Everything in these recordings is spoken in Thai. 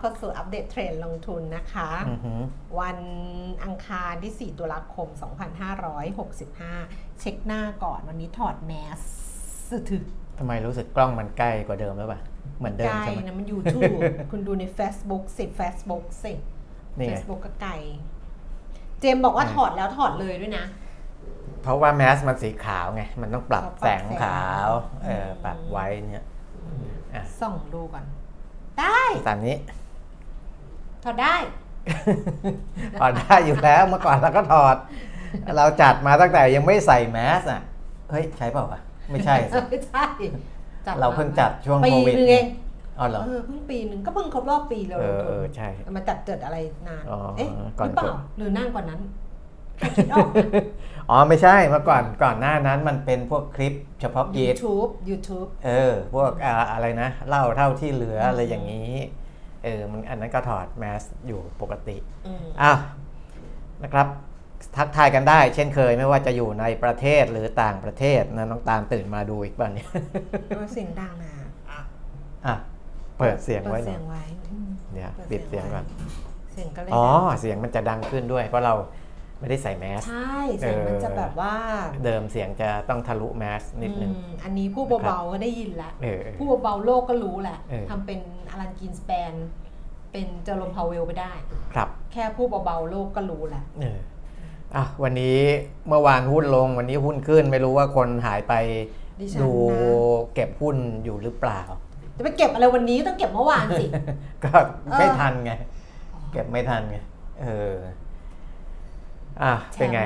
เข้าสู่อัปเดตเทรนด์ลงทุนนะคะอือหือวันอังคารที่ 4 ตุลาคม 2565 เช็คหน้าก่อนวันนี้ถอดแมสสะถึกทำไมรู้สึกกล้องมันใกล้กว่าเดิมหรือเปล่าเหมือนเดิมไกลใช่ไหมนะมัน YouTube คุณดูใน Facebook สิ Facebook สินี่ไง Facebook ก็ไกล เจมส์บอกว่าอ่าถอดแล้วถอดเลยด้วยนะ เพราะว่าแมสมันสีขาวไง มันต้องปรับอ๋อปรับแสงแสงขาว เอออืมปรับไว้เนี่ยอะส่องดูก่อน ได้ตามนี้ ถอดได้ ถอดได้อยู่แล้วเมื่อก่อนเราก็ถอด เราจัดมาตั้งแต่ยังไม่ใส่แมสอะเฮ้ยใช่เปล่าวะไม่ใช่สิไม่ใช่จัดเราเพิ่งจัดช่วงปีโควิดนึงเองอ๋อเหรอเออเพิ่งปีหนึ่งก็เพิ่งครบรอบปีเราเอลงอทุนเออใช่มาจัดเจิดอะไรนานอ๋อเอ๊ะก่อนหรือเปล่าก่อนหรือนานกว่านั้นแค่คิดออกนะอ๋อไม่ใช่เมื่อก่อนก่อนหน้านั้นมันเป็นพวกคลิปเฉพาะกิจ YouTube YouTube เออ พวกอ่าอะไรนะ เล่าเท่าที่เหลืออะไรอย่างนี้ เออมันอันนั้นก็ถอดแมสอยู่ปกติอืมอ้าวนะครับ ทักทายกันได้ เช่นเคยไม่ว่าจะอยู่ในประเทศหรือต่างประเทศนะน้องตาลตื่นมาดูอีกบ้างเนี่ยเอาเสียงดังนะอะเปิดเสียงไว้เปิดหน่เสีอยงไว้อืมเดี๋ยวปิปิดเสียงก่อนเสียงก็เลยอ๋อดังเสียงมันจะดังขึ้นด้วยเพราะเรา ไม่ได้ใส่แมสใช่เสียงมันจะแบบว่า เดิมเสียงจะต้องทะลุแมสนิดนึงอืมอันนี้ผู้เบาๆก็ได้ยินแล้วเออเออผู้เบาๆโลกก็รู้แหละเออทำเป็นอลันกินสแปนเป็นเจอร์โรมพาวเวลไปได้ ครับ แค่ผู้เบาๆโลกก็รู้แหละเอออะวันนี้เมื่อวานหุ้นลงวันนี้หุ้นขึ้นไม่รู้ว่าคนหายไปดิฉันดูนะเก็บหุ้นอยู่หรือเปล่า จะไปเก็บอะไรวันนี้ต้องเก็บเมื่อวานสิ ก็ไม่ทันไง เก็บไม่ทันไง เออ อะแชมป์เป็นไง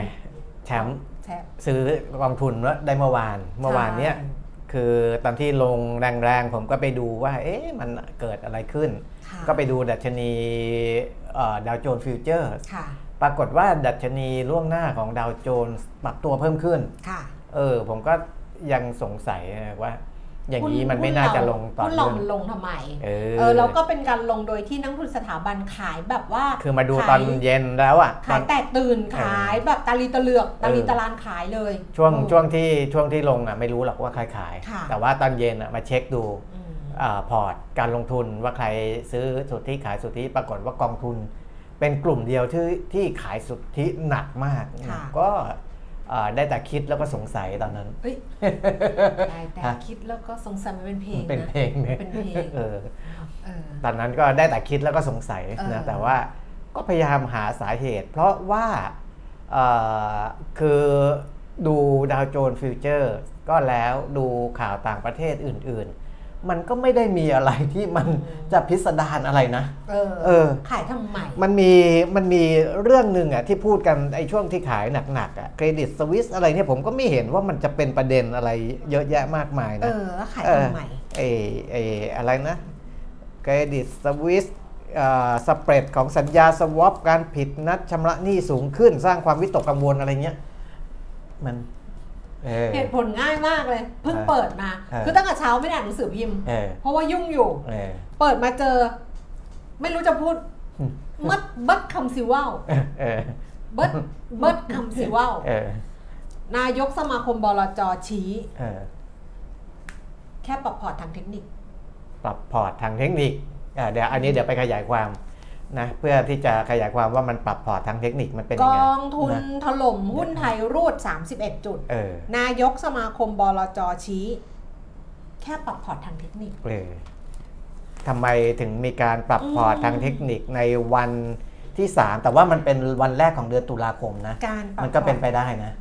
แชมป์แชมป์ซื้อกองทุนว่าได้เมื่อวานเมื่อวานเนี้ยใช่คือตอนที่ลงแรงๆ ผมก็ไปดูว่า เอ๊ะมันเกิดอะไรขึ้นค่ะก็ไปดูดัชนีดาวโจนส์ future ค่ะปรากฏว่าดัชนีล่วงหน้าของดาวโจนส์ปรับตัวเพิ่มขึ้นค่ะเออผมก็ยังสงสัยว่า อย่างนี้มันไม่น่าจะลงต่อหุ้นเราเนื่องมันลงทำไมเออเออแล้วก็เป็นการลงโดยที่นักลงทุนสถาบันขายแบบว่า คือมาดูขยตอนเย็นแล้วอะตขาอยนแตกตื่นขายแบบตาลีตะเลือกตาลีเออตะลานขายเลย ช่วงเออช่วงที่ช่วงที่ลงอะไม่รู้หรอกว่าใครขายค่ะแต่ว่าตอนเย็นอะมาเช็คดูอืมอาพอร์ตการลงทุนว่าใครซื้อสุทธิขายสุทธิปรากฏว่ากองทุน เป็นกลุ่มเดียวที่ที่ขายสุทธิหนักมากค่ะก็อ่า ได้แต่คิดแล้วก็สงสัยตอนนั้นเฮ้ยได้แต่ฮะคิดแล้วก็สงสัยมันเป็นเพลงเป็นนะเพลงเนี่ยเป็นเพลงเออเออตอนนั้นก็ได้แต่คิดแล้วก็สงสัยเออนะแต่ว่าก็พยายามหาสาเหตุ เพราะว่าเอ่อคือดูดาวโจนส์ฟิวเจอร์ก็แล้วดูข่าวต่างประเทศอื่น ๆ มันก็ไม่ได้มีอะไรที่มันจะพิสดารอะไรนะ เออ เออ ขายทำไม มันมีมันมีเรื่องหนึ่งอะที่พูดกันไอ้ช่วงที่ขายหนักๆอะเครดิตสวิสอะไรเนี่ยผมก็ไม่เห็นว่ามันจะเป็นประเด็นอะไรเยอะแยะมากมายเอนะ อ แล้วขายเออทำไมไอ้ไอ้อะไรนะเครดิตสวิสสเปรดของสัญญาสวอปการผิดนัดชำระหนี้สูงขึ้น สร้างความวิตกกังวลอะไรเงี้ย มัน เออเหตุผลง่ายมากเลย เพิ่งเออเปิดมาเออคือตั้งแต่เช้าไม่ได้อ่านหนังสือพิมพ์เออเพราะว่ายุ่งอยู่เออเปิดมาเจอ ไม่รู้จะพูดอืมมัดเบิดคำสิเว้าเออเบิดเบิดคำสิเว้าเออนายกสมาคมบลจชี้เออแค่ปรับพอร์ตทางเทคนิค ปรับพอร์ตทางเทคนิคอะเดี๋ยวอันนี้เดี๋ยวไปขยายความ นะเพื่อที่จะขยายความว่ามันปรับพอร์ตทางเทคนิคมันเป็นกยังไงองทุนนะถล่มหุ้นไทยรูด 31 จุด เออนายกสมาคมบลจชี้ แค่ปรับพอร์ตทางเทคนิค เออทำไมถึงมีการปรับพอร์ตอืมทางเทคนิคในวันที่ 3 แต่ว่ามันเป็นวันแรกของเดือนตุลาคมนะ การปรับมันก็เป็นพไปอร์ตได้นะ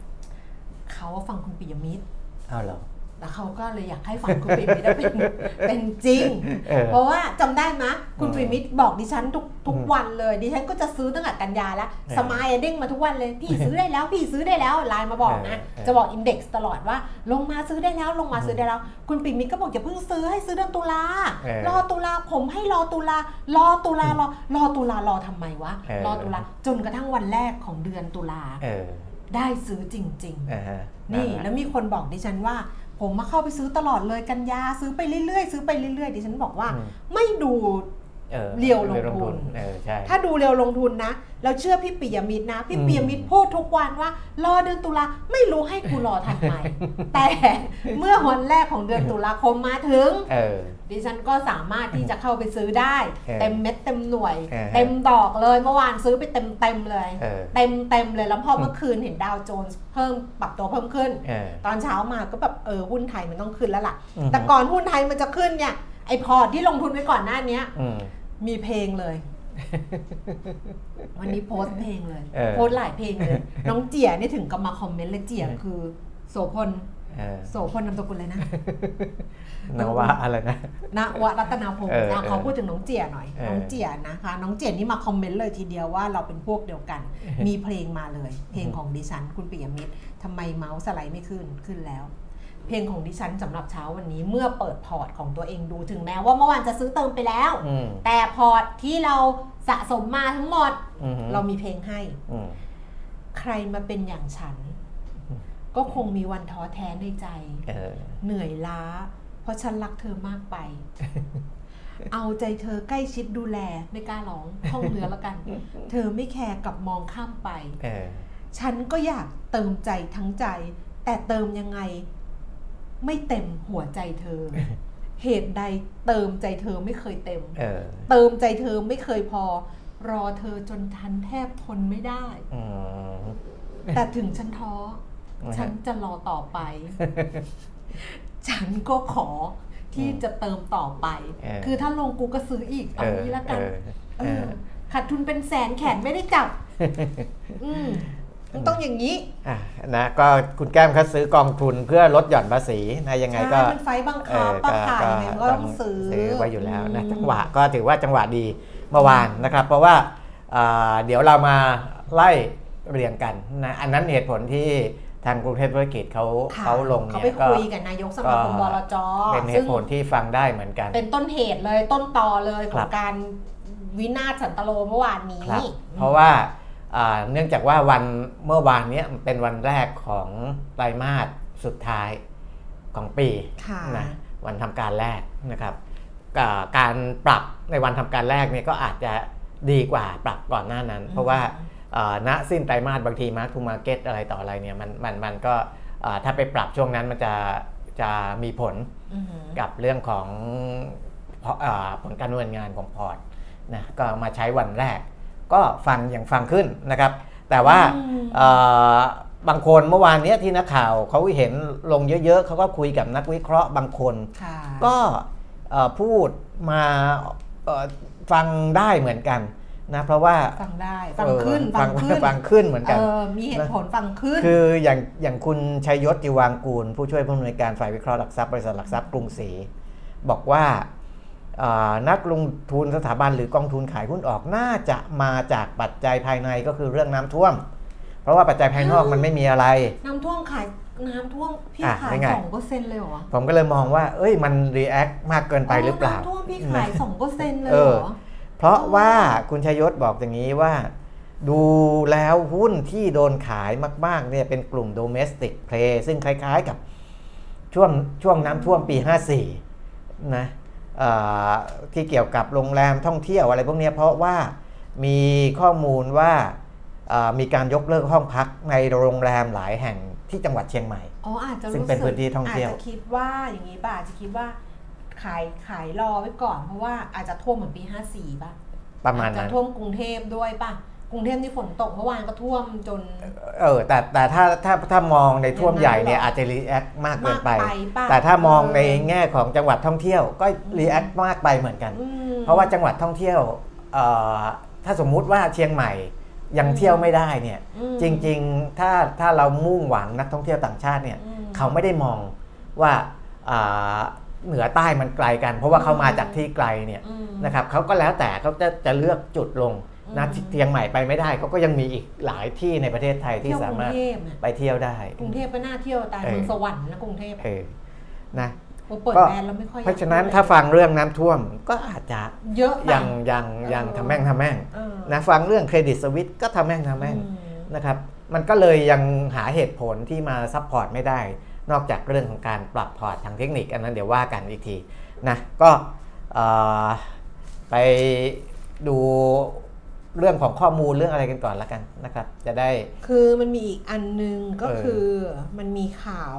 เขาฟังคุณปิยมิตร เอาเหรอ แล้วเขาก็เลยอยากให้ฟังคุณปิยมิตรเป็นเป็นจริงเออเพราะว่าจำได้ไหมยคุณอืมปิยมิตรบอกดิฉันทุกทุกอืมวันเลย ดิฉันก็จะซื้อตั้งแต่กันยาแล้วเออสมายอะเด้งมาทุกวันเลย พี่ซื้อได้แล้วพี่ซื้อได้แล้วไลน์มาบอกนะเออเออจะบอกอินเด็กซ์ตลอดว่า ลงมาซื้อได้แล้วลงมาซื้อได้แล้ว คุณปิยมิตรก็บอกอย่าเพิ่งซื้อให้ซื้อเดือนตุลาเออรอตุลาผมให้รอตุลารอตุลารอรอตุลารอทำไมวะเออรอตุลาจนกระทั่งวันแรกของเดือนตุลาเออได้ซื้อจริงๆอ่าฮะนี่ะฮะแล้วมีคนบอกดิฉันว่า ผมมาเข้าไปซื้อตลอดเลยกันยาซื้อไปเรื่อยๆ ซื้อไปเรื่อยๆดิฉันบอกว่าอืมไม่ดูออ เรียวลงทุนเออใช่ถ้าดูเร็วลงทุนนะ เราเชื่อพี่ปิยมิตรนะ พี่อืมปิยมิตรพูดทุกวันว่า รอเดือนตุลาไม่รู้ให้กูรอทันไหมแต่เมื่อวันแรกของเดือนตุลาคมมาถึงเออดิฉันก็สามารถที่จะเข้าไปซื้อได้เออเต็มเม็ดเต็มหน่วยเออเต็มดอกเลยเมื่อวานซื้อไปเต็มเต็มๆเลยเออเต็มเต็มๆเลยแล้วพอเมื่อคืนเห็นดาวโจนส์เพิ่มปรับตัวเพิ่มขึ้นเออตอนเช้ามาก็แบบเออหุ้นไทยมันต้องขึ้นแล้วล่ะอือฮึแต่ก่อนหุ้นไทยมันจะขึ้นเนี่ย ไอพอร์ตที่ลงทุนไว้ก่อนหน้าเนี้ยอืมมีเพลงเลย วันนี้โพสต์เพลงเลยเออโพสต์หลายเพลงเลย น้องเจียนี่ถึงกับมา comment เลยเจียคือ โสพลเออโสพลนามสกุลเลยนะนว่าอะไรนะนวรัตนาพงศ์เออนะเออเขาพูดถึงน้องเจียหน่อยเออน้องเจียนะคะ น้องเจียนี่มา comment เลยทีเดียวว่าเราเป็นพวกเดียวกัน มีเพลงมาเลย เพลงของดิฉันคุณปิยมิตรทำไมเมาส์สไลด์ไม่ขึ้นขึ้นแล้ว เพลงของดิฉันสำหรับเช้าวันนี้เมื่อเปิดพอร์ตของตัวเองดูถึงแม้ว่าเมื่อวานจะซื้อเติมไปแล้วอืมแต่พอร์ตที่เราสะสมมาทั้งหมดอืมเรามีเพลงให้อืมใครมาเป็นอย่างฉัน ก็คงมีวันท้อแท้ในใจเออเหนื่อยล้า เพราะฉันรักเธอมากไป เอาใจเธอใกล้ชิดดูแลไม่กล้าร้องท่องเรือแล้วกัน เธอไม่แคร์กับมองข้ามไปเออฉันก็อยากเติมใจทั้งใจ แต่เติมยังไง ไม่เต็มหัวใจเธอ เหตุใดเติมใจเธอไม่เคยเต็มเออเติมใจเธอไม่เคยพอ รอเธอจนทันแทบทนไม่ได้อืมแต่ถึงฉันท้ออือฮะฉันจะรอต่อไป ฉันก็ขอที่จะเติมต่อไปเออคือถ้าลงกูก็ซื้ออีกเอาเอองี้ละกันเออเอเอออขาดทุนเป็นแสนแขนไม่ได้จับ อืม มันต้องอย่างนี้อะนะก็คุณแก้มเขาซื้อกองทุนเพื่อลดหย่อนภาษีนะยังไงก็ใช่มันไฟบังเอคับอปะก็ค่ะก็ยังไงมันก็ต้องซื้อซื้อไว้อยู่แล้วนะอืมจังหวะก็ถือว่าจังหวะดีเมื่อวานนะครับ เพราะว่าอ่าเดี๋ยวเรามาไล่เรียงกันนะอันนั้นเหตุผลที่ทางกรุงเทพธุรกิจเขาค่ะเขาลงเขาเนี่ไปยก็คุยกับนายกสมาคมบลจเป็นเหซึ่งตุผลที่ฟังได้เหมือนกัน เป็นต้นเหตุเลยต้นตอเลยขครัองบการวินาศสันตโลเมื่อวานนี้ครับเพราะว่าอ่า เนื่องจากว่าวันเมื่อวานเนี้ยเป็นวันแรกของไตรมาสสุดท้ายของปีค่ะนะวันทำการแรกนะครับอ่าการปรับในวันทำการแรกเนี่ยก็อาจจะดีกว่าปรับก่อนหน้านั้น เพราะว่าอ่าณสิ้นไตรมาสบางที mark to market อะไรต่ออะไรเนี่ยมันมันมันก็อ่าถ้าไปปรับช่วงนั้นมันจะจะมีผลอือหือกับเรื่องของพออาผลการดำเนินงานของพอร์ตนะก็มาใช้วันแรก ก็ฟังอย่างฟังขึ้นนะครับ แต่ว่าอืมเอ่อบางคนเมื่อวานเนี้ยที่นักข่าวเขาเห็นลงเยอะๆเขาก็คุยกับนักวิเคราะห์บางคนค่ะก็เอ่อพูดมาเอ่อฟังได้เหมือนกันนะเพราะว่าฟังได้ฟังขึ้นเออฟังขึ้นฟังขึ้นเหมือนเอกันอมีเหตุผลฟังขึ้น คืออย่างอย่างคุณชัยยศจิวางกูล ผู้ช่วยผู้อำนวยการฝ่ายวิเคราะห์หลักทรัพย์บริษัทหลักทรัพย์กรุงศรีบอกว่าอ่า นักลงทุนสถาบันหรือกองทุนขายหุ้นออกน่าจะมาจากปัจจัยภายในก็คือเรื่องน้ำท่วม เพราะว่าปัจจัยภายนอกมันไม่มีอะไร น้ำท่วมขายน้ำท่วมพี่อะขายได้ไงสองเปอร์เซ็นต์เลยเหรอ ผมก็เลยมองว่า เอ้ยมันรีแอคมากเกินไปหรือเปล่าน้ำท่วมพี่ขายนะสองเปอร์เซ็นต์เลยเอเหรออเพราะว่าคุณชัยยศบอกอย่างนี้ว่า ดูแล้วหุ้นที่โดนขายมาก ๆ เนี่ยเป็นกลุ่ม domestic play ซึ่งคล้าย ๆกับช่วงช่วงน้ำท่วมปี 54 นะเอ่อ ที่เกี่ยวกับโรงแรมท่องเที่ยวอะไรพวกเนี้ยเพราะว่ามีข้อมูลว่าเอ่อมีการยกเลิกห้องพักในโรงแรมหลายแห่งที่จังหวัดเชียงใหม่อ๋ออาจจะซึ่งรู้เป็นสึกพื้นที่ท่องเที่ยวอาจจะคิดว่าอย่างนี้ป่ะอาจจะคิดว่าขายขายรอไว้ก่อนเพราะว่าอาจจะท่วมเหมือนปี 54ป่ะประมาณอจนั้นจะท่วมกรุงเทพด้วยป่ะ กรุงเทพที่ฝนตกเมื่อวานก็ท่วมจน เออแต่แต่ถ้าถ้าถ้ามองในท่วมอย่างนั้นใหญ่เนี่ยเหรออาจจะ react มากเกินไป มากไปป่ะแต่ถ้ามองในเออแง่ของจังหวัดท่องเที่ยวก็ react มากไปเหมือนกัน อืม เพราะว่าจังหวัดท่องเที่ยวเอ่อถ้าสมมุติว่าเชียงใหม่ยังเที่ยวไม่ได้เนี่ยอืม จริงๆถ้าถ้าเรามุ่งหวังนักท่องเที่ยวต่างชาติเนี่ยอืม เขาไม่ได้มองว่าอ่าเหนือใต้มันไกลกัน เพราะว่าเขามาจากที่ไกลเนี่ย อืม นะครับเขาก็แล้วแต่เขาจะจะเลือกจุดลง นะอืมเชียงใหม่ไปไม่ได้เขาก็ยังมีอีกหลายที่ในประเทศไทยที่เที่ยวกสารุงมารถเทพน่ะไปเที่ยวได้ กรุงเทพก็น่าเที่ยวตายเออเมืองสวรรค์นะกรุงเทพเออนะโอ้เปิดก็แบรนด์แล้วไม่ค่อยอยกเพราะฉะนั้นพูดถ้าฟังเรื่องน้ำท่วมก็อาจจะเยอะไปยังยังยังเออทำแม่งทำแม่งเออนะฟังเรื่องเครดิตสวิตก็ทำแม่งทำแม่งอืมนะครับ มันก็เลยยังหาเหตุผลที่มาซัพพอร์ตไม่ได้ นอกจากเรื่องของการปรับพอร์ตทางเทคนิคอันนั้นเดี๋ยวว่ากันอีกทีนะก็เอ่อไปดู เรื่องของข้อมูลเรื่องอะไรกันก่อนละกันนะครับ จะได้ คือมันมีอีกอันนึงก็เออคือมันมีข่าว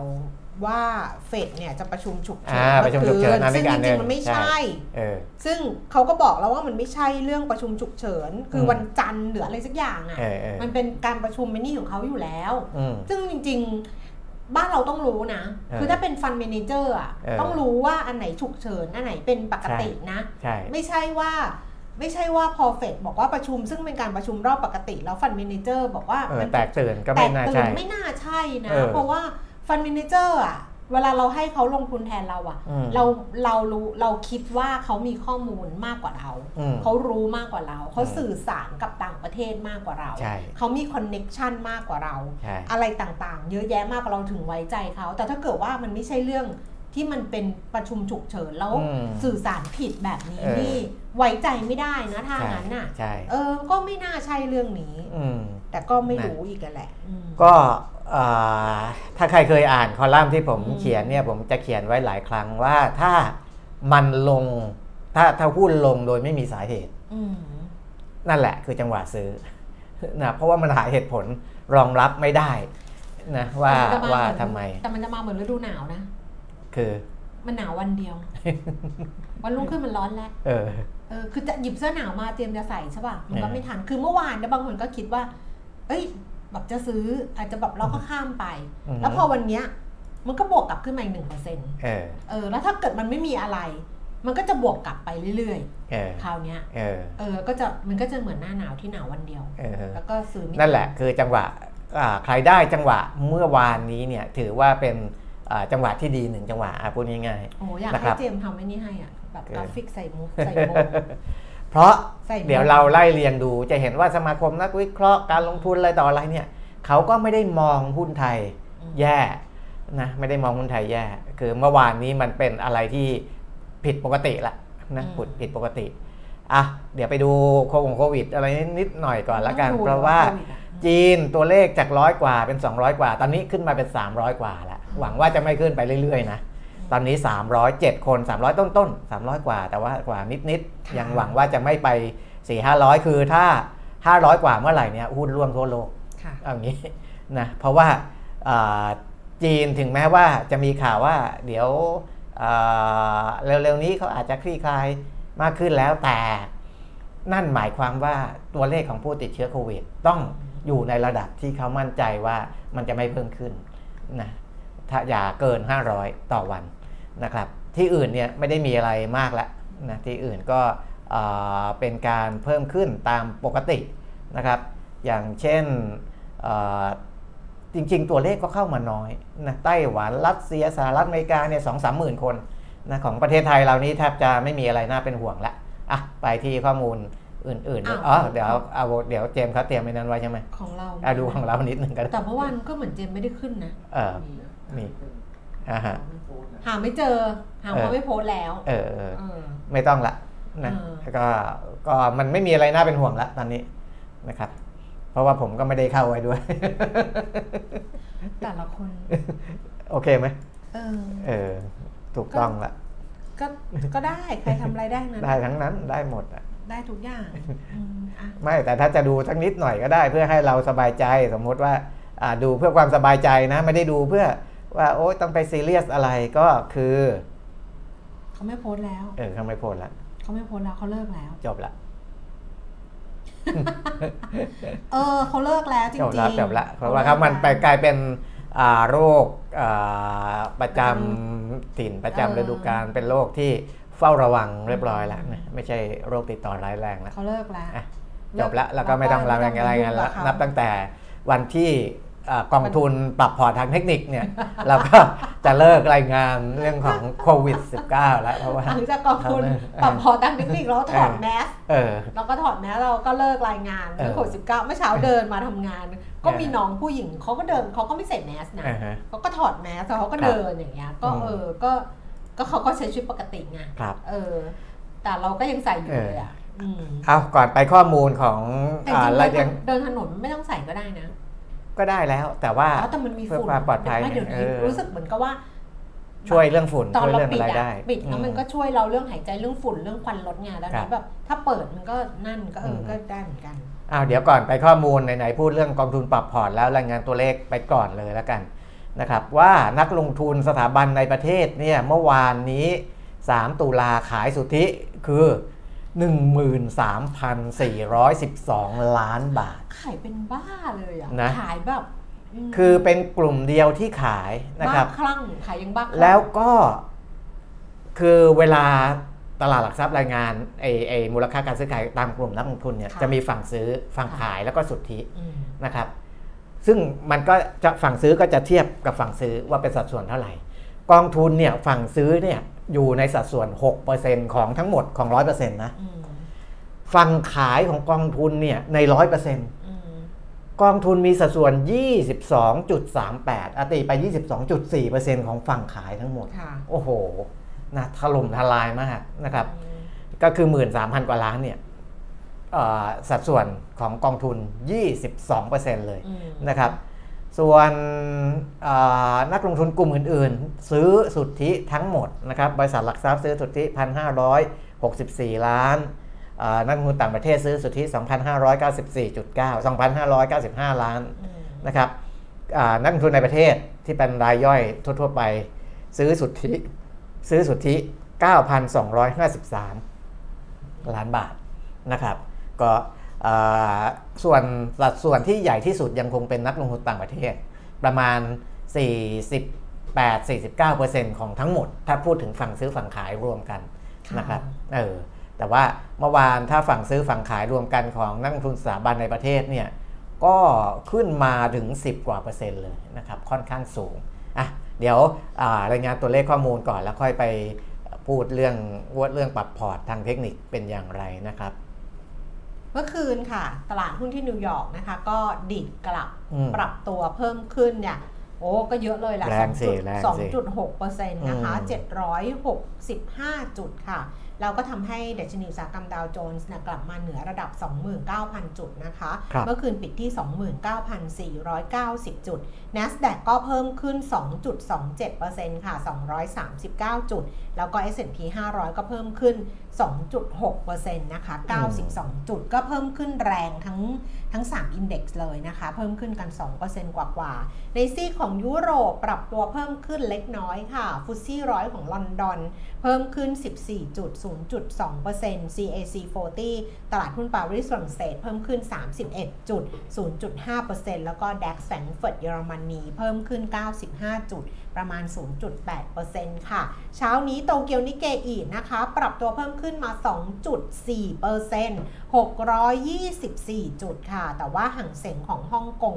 ว่าเฟดเนี่ยจะประชุมฉุกเฉิอ่าประชุมฉุกเฉินอันนี้ซึ่งอันจหนึ่ริงงๆมันไม่ใช่ใช่เออซึ่งเขาก็บอกแล้วว่ามันไม่ใช่เรื่องประชุมฉุกเฉิน คืออมวันจันทร์หรืออะไรสักอย่างอะเออเออมันเป็นการประชุมมินี่ของเขาอยู่แล้วอืมซึ่งจริงๆบ้านเราต้องรู้นะเออคือถ้าเป็น fund manager อะเออต้องรู้ว่าอันไหนฉุกเฉิน อันไหนเป็นปกตินะใช่ไม่ใช่ว่า ไม่ใช่ว่าพอเฟดบอกว่าประชุม ซึ่งเป็นการประชุมรอบปกติ แล้ว fund manager บอกว่าเออมันแตกตื่นก็แตไม่กน่าตื่ใช่นไม่น่าใช่นะเออเพราะว่า fund manager อะเวลาเราให้เขาลงทุนแทนเราอะอืมเราเรารู้เราคิดว่าเขามีข้อมูลมากกว่าเราอืมเขารู้มากกว่าเรา เขาอืมสื่อสารกับต่างประเทศมากกว่าเราใช่เขามี connection มากกว่าเราใช่อะไรต่างๆ เยอะแยะมากกว่าเราถึงไว้ใจเขา แต่ถ้าเกิดว่ามันไม่ใช่เรื่อง ที่มันเป็นประชุมฉุกเฉินแล้วอืมสื่อสารผิดแบบนี้เออนี่ไว้ใจไม่ได้นะถ้าใช่งั้นน่ะใช่เออก็ไม่น่าใช่เรื่องนี้อืมแต่ก็ไม่นะรู้อีกอะแหละอืมก็เอ่อถ้าใครเคยอ่านคอลัมน์ที่ผมอืมเขียนเนี่ยผมจะเขียนไว้หลายครั้งว่าถ้ามันลงถ้าถ้าหุ้นลงโดยไม่มีสาเหตุอืมนั่นแหละคือจังหวะซื้อนะเพราะว่ามันหาเหตุผลรองรับไม่ได้นะว่าแต่นจะว่าเหอนทำไม แต่มันจะมาเหมือนฤดูหนาวนะ คือ มันหนาววันเดียว วันรุ่งขึ้นมันร้อนแล้วเออเออคือจะหยิบเสื้อหนาวมาเตรียมจะใส่ใช่ป่ะมันก็เออไม่ทันคือเมื่อวานเนี่ยบางคนก็คิดว่า เอ้ยแบบจะซื้ออาจจะแบบเราก็ข้ามไปอือฮึแล้วพอวันเนี้ยมันก็บวกกลับขึ้นมาอีกหนึ่งเปอร์เซ็นต์เออเออแล้วถ้าเกิดมันไม่มีอะไร มันก็จะบวกกลับไปเรื่อยเออๆคราวเนี้ยเออ เออ ก็จะมันก็จะเหมือนหน้าหนาวที่หนาววันเดียวเออแล้วก็ซื้อไม่นั่นแหละ คือจังหวะอ่าใครได้จังหวะเมื่อวานนี้เนี่ย ถือว่าเป็นอ่า จังหวะที่ดีหนึ่งจังหวะอะพูดง่ายโอ้อยากนะคให้รับเจมส์ทำไอ้นี่ให้อะแบบเออกราฟิกใส่มุกใส่โมๆเพราะใส่โมเดี๋ยวเราไล่เรียงดูจะเห็นว่าสมาคมนักวิเคราะห์การลงทุนอะไรต่ออะไรเนี่ยเขาก็ไม่ได้มองหุ้นไทยแย่นะไม่ได้มองหุ้นไทยแย่ คือเมื่อวานนี้มันเป็นอะไรที่ผิดปกติละนะผิดผิดปกติอะเดี๋ยวไปดูโควิดโควิดอะไรนิดหน่อยก่อนละกันต้องดูเพราะว่าโคดอะจีนตัวเลขจากร้อยกว่าเป็น 200 กว่า ตอนนี้ขึ้นมาเป็น 300 กว่าแล้ว หวังว่าจะไม่ขึ้นไปเรื่อยๆนะตอนนี้ 307 คน 300 ต้นๆ300 กว่า แต่ว่ากว่านิดๆยังหวังว่าจะไม่ไป 4 500 คือถ้า 500 กว่าเมื่อไหร่เนี่ยหุ้นร่วงทั่วโลกค่ะเอาอย่างนี้นะเพราะว่าอ่าจีนถึงแม้ว่าจะมีข่าวว่าเดี๋ยวอ่าเร็วๆนี้เขาอาจจะคลี่คลายมากขึ้นแล้วแต่นั่นหมายความว่าตัวเลขของผู้ติดเชื้อโควิด ต้องอยู่ในระดับที่เขามั่นใจว่ามันจะไม่เพิ่มขึ้นนะ ถ้าอย่าเกิน 500 ต่อวันนะครับ ที่อื่นเนี่ยไม่ได้มีอะไรมากแล้วนะที่อื่นก็อ่าเป็นการเพิ่มขึ้นตามปกตินะครับ อย่างเช่นเอ่อจริงๆ ตัวเลขก็เข้ามาน้อยนะไต้หวันรัสเซียสหรัฐอเมริกาเนี่ยสองสามหมื่นคนนะของประเทศไทยเรานี้แทบจะไม่มีอะไรน่าเป็นห่วงละอะไปที่ข้อมูลอื่นๆอ้าวอ๋อเดี๋ยวเอาเดี๋ยวเจมส์เขาเตรียมไว้นั้นไว้ใช่ไหมของเราอะดูของเรานิดนึงกันแต่เมื่อวานก็เหมือนเจมไม่ได้ขึ้นนะเออ นี่อ่าฮะหาไม่เจอ หาเออเขาไม่โพสต์แล้วเออเออเออไม่ต้องละนะเออก็ก็มันไม่มีอะไรน่าเป็นห่วงละตอนนี้นะครับ เพราะว่าผมก็ไม่ได้เข้าไว้ด้วย แต่ละคน โอเคไหมเออเออ ถูกต้องละก็ก็ได้ใครทำอะไรได้นั้น ได้ทั้งนั้นได้หมดอะได้ทุกอย่างอืมอะไม่แต่ถ้าจะดูสักนิดหน่อยก็ได้ เพื่อให้เราสบายใจสมมติว่าอ่าดูเพื่อความสบายใจนะ ไม่ได้ดูเพื่อ ว่าโอ๊ยต้องไปซีเรียสอะไรก็คือเขาไม่โพสต์แล้ว เออเขาไม่โพสต์ละเขาไม่โพสต์แล้วเขาเลิกแล้ว จบละเออเขาเลิกแล้วจริงจบๆแล้วจบละเพราะว่าขครับลิกมันไปแล้วกลายเป็นอ่าโรคอ่าประจำถิ่นประจำเออฤดูกาลเป็นโรคที่เฝ้าระวังเรียบร้อยแล้วนะไม่ใช่โรคติดต่อร้ายแรงแล้วเขาเลิกแล้วอะจบแล้วแล้วก็ไม่ต้องรายงานรายงานแล้วไม่ต้องนับตั้งแต่วันที่อ่า กองทุนปรับพอร์ตทางเทคนิคเนี่ยเราก็จะเลิกรายงานเรื่องของโควิด -19 แล้วเพราะว่าหลังจากกองทุนเออปรับพอร์ตทางเทคนิคแล้วถอดเออแมสเออเราก็ถอดแมสเราก็เลิกรายงานเออเรื่องโควิดสิบเก้าเมื่อเช้าเดินมาทำงาน ก็เออมีน้องผู้หญิงเขาก็เดินเขาก็ไม่ใส่แมสนะอ่าฮะเขาก็ถอดแมสแต่เขาก็ครับเดินอย่างเงี้ยก็อืมเออก็ก็เขาก็ใช้ชีวิตปกติไงครับเออ แต่เราก็ยังใส่อยู่เออเลยอะอืมเอาก่อนไปข้อมูลของแต่จอ่าริงๆรายเดิเรียนงเดินถนนไม่ต้องใส่ก็ได้นะ ก็ได้แล้วแต่ว่าอ๋อแต่มันมีเพื่อฝุ่นความปลอดภัยไม่เดี๋ยวนี้เออรู้สึกเหมือนกับว่า ช่วยเรื่องฝุ่นตอนช่วยเราเรื่องปิดอะไรอะได้ปิดแล้วมันอืก็ช่วยเราเรื่องหายใจเรื่องฝุ่นเรื่องควันรถไงแล้วครันี้บแบบถ้าเปิดมันก็นั่นก็เอออมก็ได้เหมือนกันอ้าวเดี๋ยวก่อนไปข้อมูลไหนๆพูดเรื่องกองทุนปรับพอร์ตแล้วรายงานตัวเลขไปก่อนเลยแล้วกันนะครับว่านักลงทุนสถาบันในประเทศเนี่ยเมื่อวานนี้ 3 ตุลาขายสุทธิคือ 13,412 ล้านบาท ขายเป็นบ้าเลยอะ นะ ขายแบบมคือเป็นกลุ่มเดียวที่ขายนะครับ บ้าคลั่งขายยังบ้าคลั่งแล้วก็คือเวลาตลาดหลักทรัพย์รายงานไอไอมูลค่าการซื้อขายตามกลุ่มนักลงทุนเนี่ยจะมีฝั่งซื้อฝั่งขายแล้วก็สุทธิอืมนะครับ ซึ่งมันก็จะฝั่งซื้อก็จะเทียบกับฝั่งซื้อว่าเป็นสัดส่วนเท่าไหร่ กองทุนเนี่ยฝั่งซื้อเนี่ย อยู่ในสัดส่วน 6%ของทั้งหมดของ 100%นะอืมฝั่งขายของกองทุนเนี่ยใน 100%อืมกองทุนมีสัดส่วน 22.38อาตีไป 22.4%ของฝั่งขายทั้งหมดค่ะโอ้โหนะถล่มทลายมากนะครับอืมก็คือ 13,000 กว่าล้านเนี่ยเอ่อสัดส่วนของกองทุน 22%เลยอืมนะครับ ส่วนเอ่อนักลงทุนกลุ่มอื่นๆ ซื้อสุทธิทั้งหมดนะครับบริษัทหลักทรัพย์ซื้อสุทธิ 1,564 ล้านเอ่อนักลงทุนต่างประเทศซื้อสุทธิ 2,594.9 2,595 ล้านอืมนะครับอ่านักลงทุนในประเทศที่เป็นรายย่อยทั่วๆไป ซื้อสุทธิซื้อสุทธิ 9,253 ล้านบาทนะครับ ก็อ่า ส่วนสัดส่วนที่ใหญ่ที่สุดยังคงเป็นนักลงทุนต่างประเทศ ประมาณ 48-49%ของทั้งหมด ถ้าพูดถึงฝั่งซื้อฝั่งขายรวมกันค่ะนะครับเออแต่ว่าเมื่อวานถ้าฝั่งซื้อฝั่งขายรวมกันของนักลงทุนสถาบันในประเทศเนี่ยก็ขึ้นมาถึง 10 กว่าเปอร์เซ็นต์เลยนะครับค่อนข้างสูงอะเดี๋ยวอารายงานตัวเลขข้อมูลก่อนแล้วค่อยไปพูดเรื่องว่าเรื่องปรับพอร์ตทางเทคนิคเป็นอย่างไรนะครับ เมื่อคืนค่ะ ตลาดหุ้นที่นิวยอร์กนะคะ ก็ดีดกลับอืมปรับตัวเพิ่มขึ้นเนี่ย โอ้ก็เยอะเลยแหละแรงสิแรงสองสิจุดหกเปอร์เซ็นต์นะคะ อืมเจ็ดร้อยหกสิบห้าจุดค่ะแล้วก็ทำให้ดัชนีอุตสาหกรรมดาวโจนส์เนี่ยกลับมาเหนือระดับ 29,000 จุดนะคะ ครับเมื่อคืนปิดที่ 29,490 จุด NASDAQ ก็เพิ่มขึ้น 2.27%ค่ะ 239 จุด แล้วก็ S&P 500 ก็เพิ่มขึ้น 2.6%นะคะ 92 จุดก็เพิ่มขึ้นแรงทั้งทั้ง 3 Index เลยนะคะ เพิ่มขึ้นกัน 2%กว่ากๆในซีกของยุโรปปรับตัวเพิ่มขึ้นเล็กน้อยค่ะ ฟุตซี่ร้อยของลอนดอนเพิ่มขึ้น 14.0.2% CAC 40 ตลาดหุ้นปารีสฝรั่งเศสเพิ่มขึ้น 31.0.5%แล้วก็ DAX แฟรงก์เฟิร์ตเยอรมนีเพิ่มขึ้น 95จุด ประมาณ 0.8%ค่ะ เช้านี้โตเกียวนิเกอีนะคะ ปรับตัวเพิ่มขึ้นมา 2.4% 624 จุดค่ะ แต่ว่าห่างเสงของฮ่องกง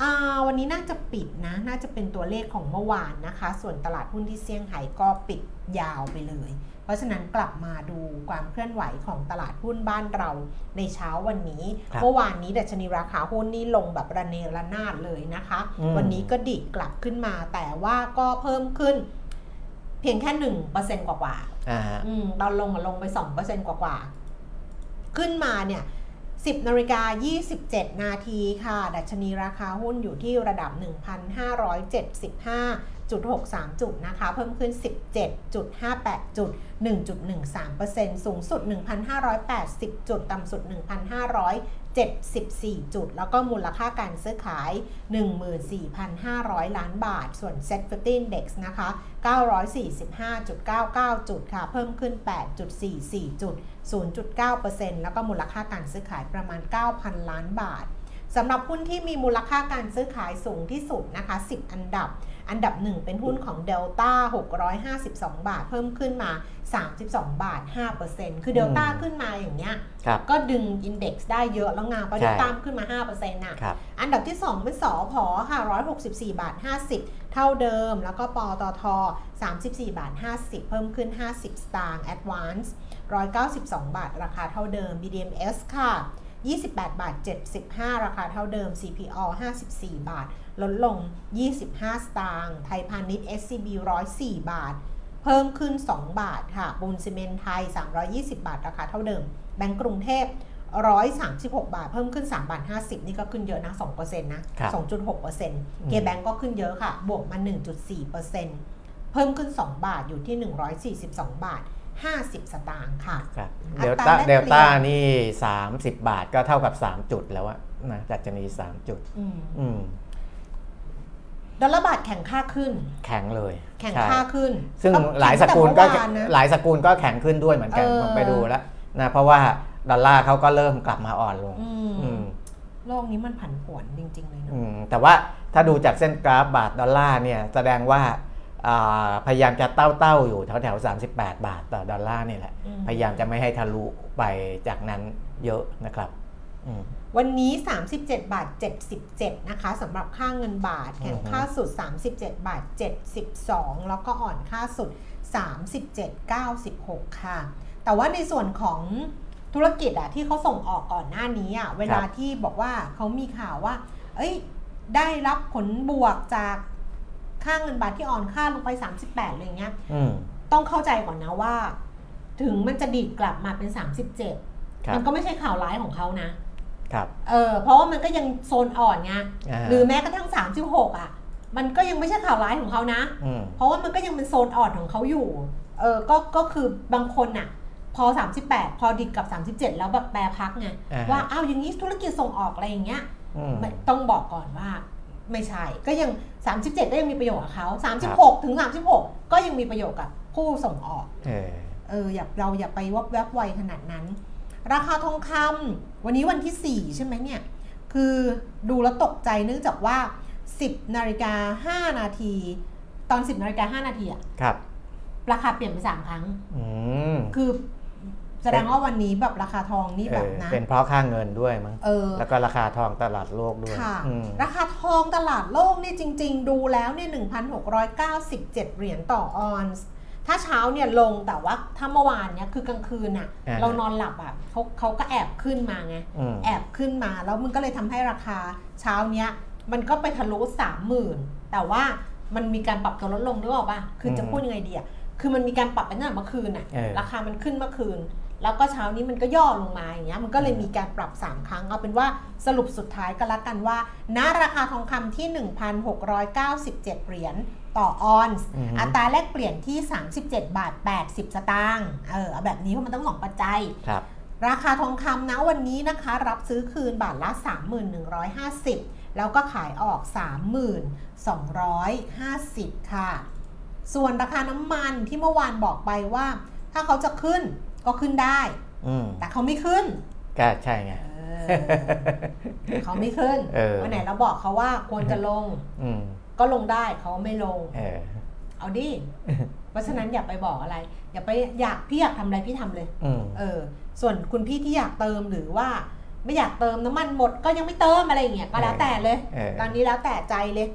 อ่าวันนี้น่าจะปิดนะ น่าจะเป็นตัวเลขของเมื่อวานนะคะ ส่วนตลาดหุ้นที่เซี่ยงไฮ้ก็ปิดยาวไปเลย เพราะฉะนั้นกลับมาดูความเคลื่อนไหวของตลาดหุ้นบ้านเราในเช้าวันนี้ครับเมื่อวานนี้ดัชนีราคาหุ้นนี่ลงแบบระเนระนาดเลยนะคะอืมวันนี้ก็ดิดกลับขึ้นมาแต่ว่าก็เพิ่มขึ้นเพียงแค่หนึ่งเปอร์เซ็นต์กว่าๆอ่าอืมตอนลงอะลงไป2%กว่ากว่าๆขึ้นมาเนี่ย10นาฬิกา27นาทีค่ะ ดัชนีราคาหุ้นอยู่ที่ระดับ1,575.63จุด 1.63 จุดนะคะ เพิ่มขึ้น 17.58 จุด 1.13%สูงสุด 1,580 จุด ต่ำสุด 1,574 จุด แล้วก็มูลค่าการซื้อขาย 14,500 ล้านบาท ส่วน Set 50 Index นะคะ 945.99 จุดค่ะ เพิ่มขึ้น 8.44 จุด 0.9%แล้วก็มูลค่าการซื้อขายประมาณ 9,000 ล้านบาทสำหรับหุ้นที่มีมูลค่าการซื้อขายสูงที่สุดนะคะ 10 อันดับ อันดับ 1 เป็นหุ้นของ Delta 652 บาท เพิ่มขึ้นมา 32 บาท 5%คือ Delta อืมขึ้นมาอย่างเนี้ยครับก็ดึงอินเด็กซ์ได้เยอะแล้วงานก็ใช่ได้ตามขึ้นมา 5%น่ะครับอันดับที่ 2 เป็นสอพอค่ะ 164 บาท 50 เท่าเดิม แล้วก็ปตท 34 บาท 50 เพิ่มขึ้น 50 สตางค์ Advance 192 บาท ราคาเท่าเดิม BDMs ค่ะ 28 บาท 75 ราคาเท่าเดิม CPO 54 บาท ลดลง 25 สตางค์ไทยพาณิชย์ SCB 104 บาท เพิ่มขึ้น 2 บาทค่ะปูนซีเมนต์ไทย 320 บาท ราคาเท่าเดิม แบงก์กรุงเทพ136 บาท เพิ่มขึ้น 3 บาท 50 นี่ก็ขึ้นเยอะนะ2%นะครับ2.6%เกแบงก์ก็ขึ้นเยอะค่ะ บวกมา 1.4%เพิ่มขึ้น 2 บาทอยู่ที่ 142 บาท 50 สตางค์ค่ะครับอัเดลตราต้าแลกเปลี่ยนเดลต้านี่ 30 บาทก็เท่ากับ 3 จุดแล้วอะนะจัดจะมี3 จุดอืมอืมดอลลาร์บาทแข่งค่าขึ้น แข็งเลย แข่งใช่ค่าขึ้น ซึ่งก็หลายสกุลก็แข่งตั้งแต่เมื่อวานนะหลายสกุลก็แข็งขึ้นด้วยเหมือนกันเออผมไปดูแล้วนะเพราะว่าดอลลาร์เขาก็เริ่มกลับมาอ่อนลงอืมอืมโลกนี้มันผันผวนจริง ๆ เลยเนอือะมแต่ว่าถ้าดูจากเส้นกราฟบาทดอลลาร์เนี่ยแสดงว่าอ่า พยายามจะเต้าเต้าๆอยู่แถวแถวๆ38 บาทต่อดอลลาร์นี่แหละอืมพยายามจะไม่ให้ทะลุไปจากนั้นเยอะนะครับอืมวันนี้ 37 บาท 77 นะคะสำหรับค่าเงินบาทแข่งอือฮึค่าสุด 37 บาท 72 แล้วก็อ่อนค่าสุด 37 96 ค่ะ แต่ว่าในส่วนของธุรกิจอะที่เขาส่งออกก่อนหน้านี้อะเวลาที่บอกว่าเขามีข่าวว่า เอ้ย ได้รับผลบวกจาก ค่าเงินบาทที่อ่อนค่าลงไป 38อะไรเงี้ยอืมต้องเข้าใจก่อนนะว่า ถึงมันจะดีดกลับมาเป็น 37ครับมันก็ไม่ใช่ข่าวร้ายของเขานะครับเออเพราะว่ามันก็ยังโซนอ่อนไงอ่าหรือแม้กระทั่ง 36 อะ มันก็ยังไม่ใช่ข่าวร้ายของเขานะอืมเพราะว่ามันก็ยังเป็นโซนอ่อนของเขาอยู่เออก็ก็คือบางคนน่ะพอ 38 พอดิดกับ 37 แล้วแบบแปรพักไงอ่าฮะว่าอ้าวอย่างนี้ธุรกิจส่งออกอะไรอย่างเงี้ยอืมไม่ต้องบอกก่อนว่า ไม่ใช่ ก็ยัง 37 ก็ยังมีประโยชน์กับเขา 36 ถึง 36 ก็ยังมีประโยชน์กับผู้ส่งออกเออเอออย่าเราอย่าไปวับแวบไวขนาดนั้น ราคาทองคำวันนี้วันที่ 4 ใช่ไหมเนี่ย คือดูแล้วตกใจเนื่องจากว่า 10นาฬิกา5นาที ตอน 10นาฬิกา5นาทีอะครับ ราคาเปลี่ยนไป 3 ครั้งอืมคือ แสดงว่าวันนี้แบบราคาทองนี่เอแบบอนะเป็นเพราะค่าเงินด้วยมั้งเออแล้วก็ราคาทองตลาดโลกด้วยค่ะอืมราคาทองตลาดโลกเนี่ยจริง ๆ ดูแล้วเนี่ย1,697 เหรียญต่อออนซ์ถ้าเช้าเนี่ยลงแต่ว่าถ้าเมื่อวานเนี่ยคือกลางคืนน่ะอ่าเรานอนหลับอะเขาเขาก็แอบขึ้นมาไงอืมแอบขึ้นมาแล้วมันก็เลยทำให้ราคาเช้าเนี้ยมันก็ไปทะลุสามหมื่นแต่ว่ามันมีการปรับตัวลดลงหรือเปล่าป่ะคือจะอืมพูดยังไงดีอะคือมันมีการปรับไปตั้งแต่เมื่อคืนอะเออราคามันขึ้นเมื่อคืน แล้วก็เช้านี้มันก็ย่อลงมาอย่างเงี้ยมันก็เลยมีการปรับ 3 ครั้งเอาเป็นว่าสรุปสุดท้ายก็แล้วกันว่าณราคาทองคำที่ 1,697 เหรียญต่อออนซ์อือฮึอัตราแลกเปลี่ยนที่ 37 บาท 80 สตางค์เออเอาแบบนี้เพราะมันต้องสองปัจจัยครับราคาทองคำนะวันนี้นะคะ รับซื้อคืนบาทละ 3150 แล้วก็ขายออก 3250 ค่ะ ส่วนราคาน้ำมันที่เมื่อวานบอกไปว่า ถ้าเขาจะขึ้น ก็ขึ้นได้อืมแต่เขาไม่ขึ้นก็ใช่ไงเออเขาไม่ขึ้นเออวันไหนเราบอกเขาว่าควรจะลงอืมก็ลงได้เขาไม่ลงเออเอาดิเพราะฉะนั้นอย่าไปบอกอะไร อย่าไปอยากพี่อยากทำอะไรพี่ทำเลยอืมเออ ส่วนคุณพี่ที่อยากเติมหรือว่า ไม่อยากเติมน้ำมันหมดก็ยังไม่เติมอะไรอย่างเงี้ยก็แล้วแต่เลยเออตอนนี้แล้วแต่ใจเลย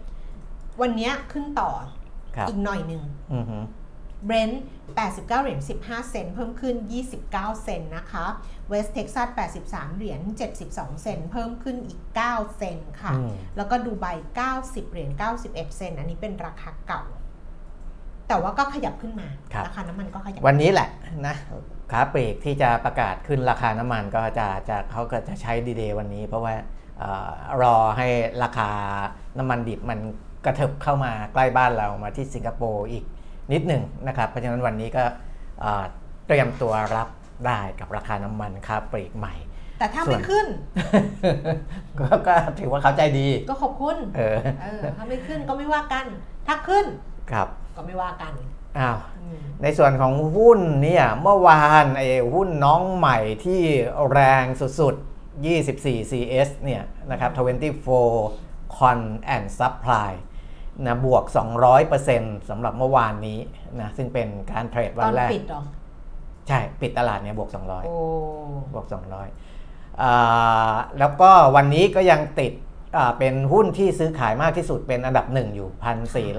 วันเนี้ยขึ้นต่อครับอีกหน่อยหนึ่งอือหือเบรนท์ 89 เหรียญ 15 เซนต์เพิ่มขึ้น 29 เซนต์นะคะเวสเท็กซัส 83 เหรียญ 72 เซนต์เพิ่มขึ้นอีก 9 เซนต์ค่ะอืมแล้วก็ดูไบ90 เหรียญ 91 เซนต์อันนี้เป็นราคาเก่า แต่ว่าก็ขยับขึ้นมาครับราคาน้ำมันก็ขยับ วันนี้แหละนะคะโอเปกที่จะประกาศขึ้นราคาน้ำมันก็จะจะเขาก็จะใช้ดีเดย์วันนี้ เพราะว่าเอ่อรอให้ราคาน้ำมันดิบมันกระเถิบเข้ามาใกล้บ้านเรามาที่สิงคโปร์อีก นิดหนึ่งนะครับ เพราะฉะนั้นวันนี้ก็เอ่อเตรียมตัวรับได้กับราคาน้ำมันค้าปลีกใหม่ แต่ถ้าส่วไม่นขึ้นก็ก็ถือว่าเขาใจดี ก็ขอบคุณเออเออถ้าไม่ขึ้นก็ไม่ว่ากัน ถ้าขึ้นครับก็ไม่ว่ากันอ้าวอืมในส่วนของหุ้นเนี่ยเมื่อวานไอ้หุ้นน้องใหม่ที่แรงสุดๆ 24 CS เนี่ยนะครับ 24 Con and Supply นะบวก 200%สำหรับเมื่อวานนี้นะซึ่งเป็นการเทรดตวัอนนแรกปิดเหรอ ใช่ ปิดตลาดเนี่ยบวก 200โอ้บวก 200อ่าแล้วก็วันนี้ก็ยังติดอ่าเป็นหุ้นที่ซื้อขายมากที่สุดเป็นอันดับหนึ่งอยู่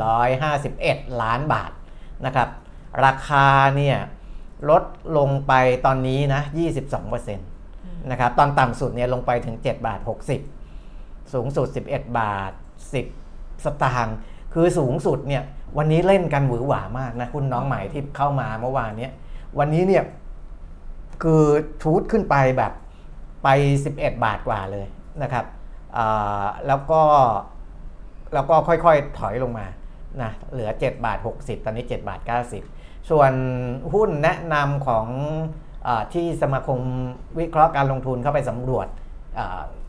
1,451 ล้านบาทนะครับ ราคาเนี่ยลดลงไปตอนนี้นะ 22%นะครับ ตอนต่ำสุดเนี่ยลงไปถึง 7 บาท 60 สูงสุด 11 บาท 10 สตางค์คือสูงสุดเนี่ยวันนี้เล่นกันหวือหวามากนะคุณน้องใหม่ที่เข้ามาเมื่อวานเนี้ยวันนี้เนี่ยคือชูดขึ้นไปแบบไป 11 บาทกว่าเลยนะครับแล้วก็แล้วก็ค่อยๆถอยลงมานะเหลือ 7 บาท 60 ตอนนี้ 7 บาท 90 ส่วนหุ้นแนะนำของอที่สมาคมวิเคราะห์การลงทุนเข้าไปสำรวจ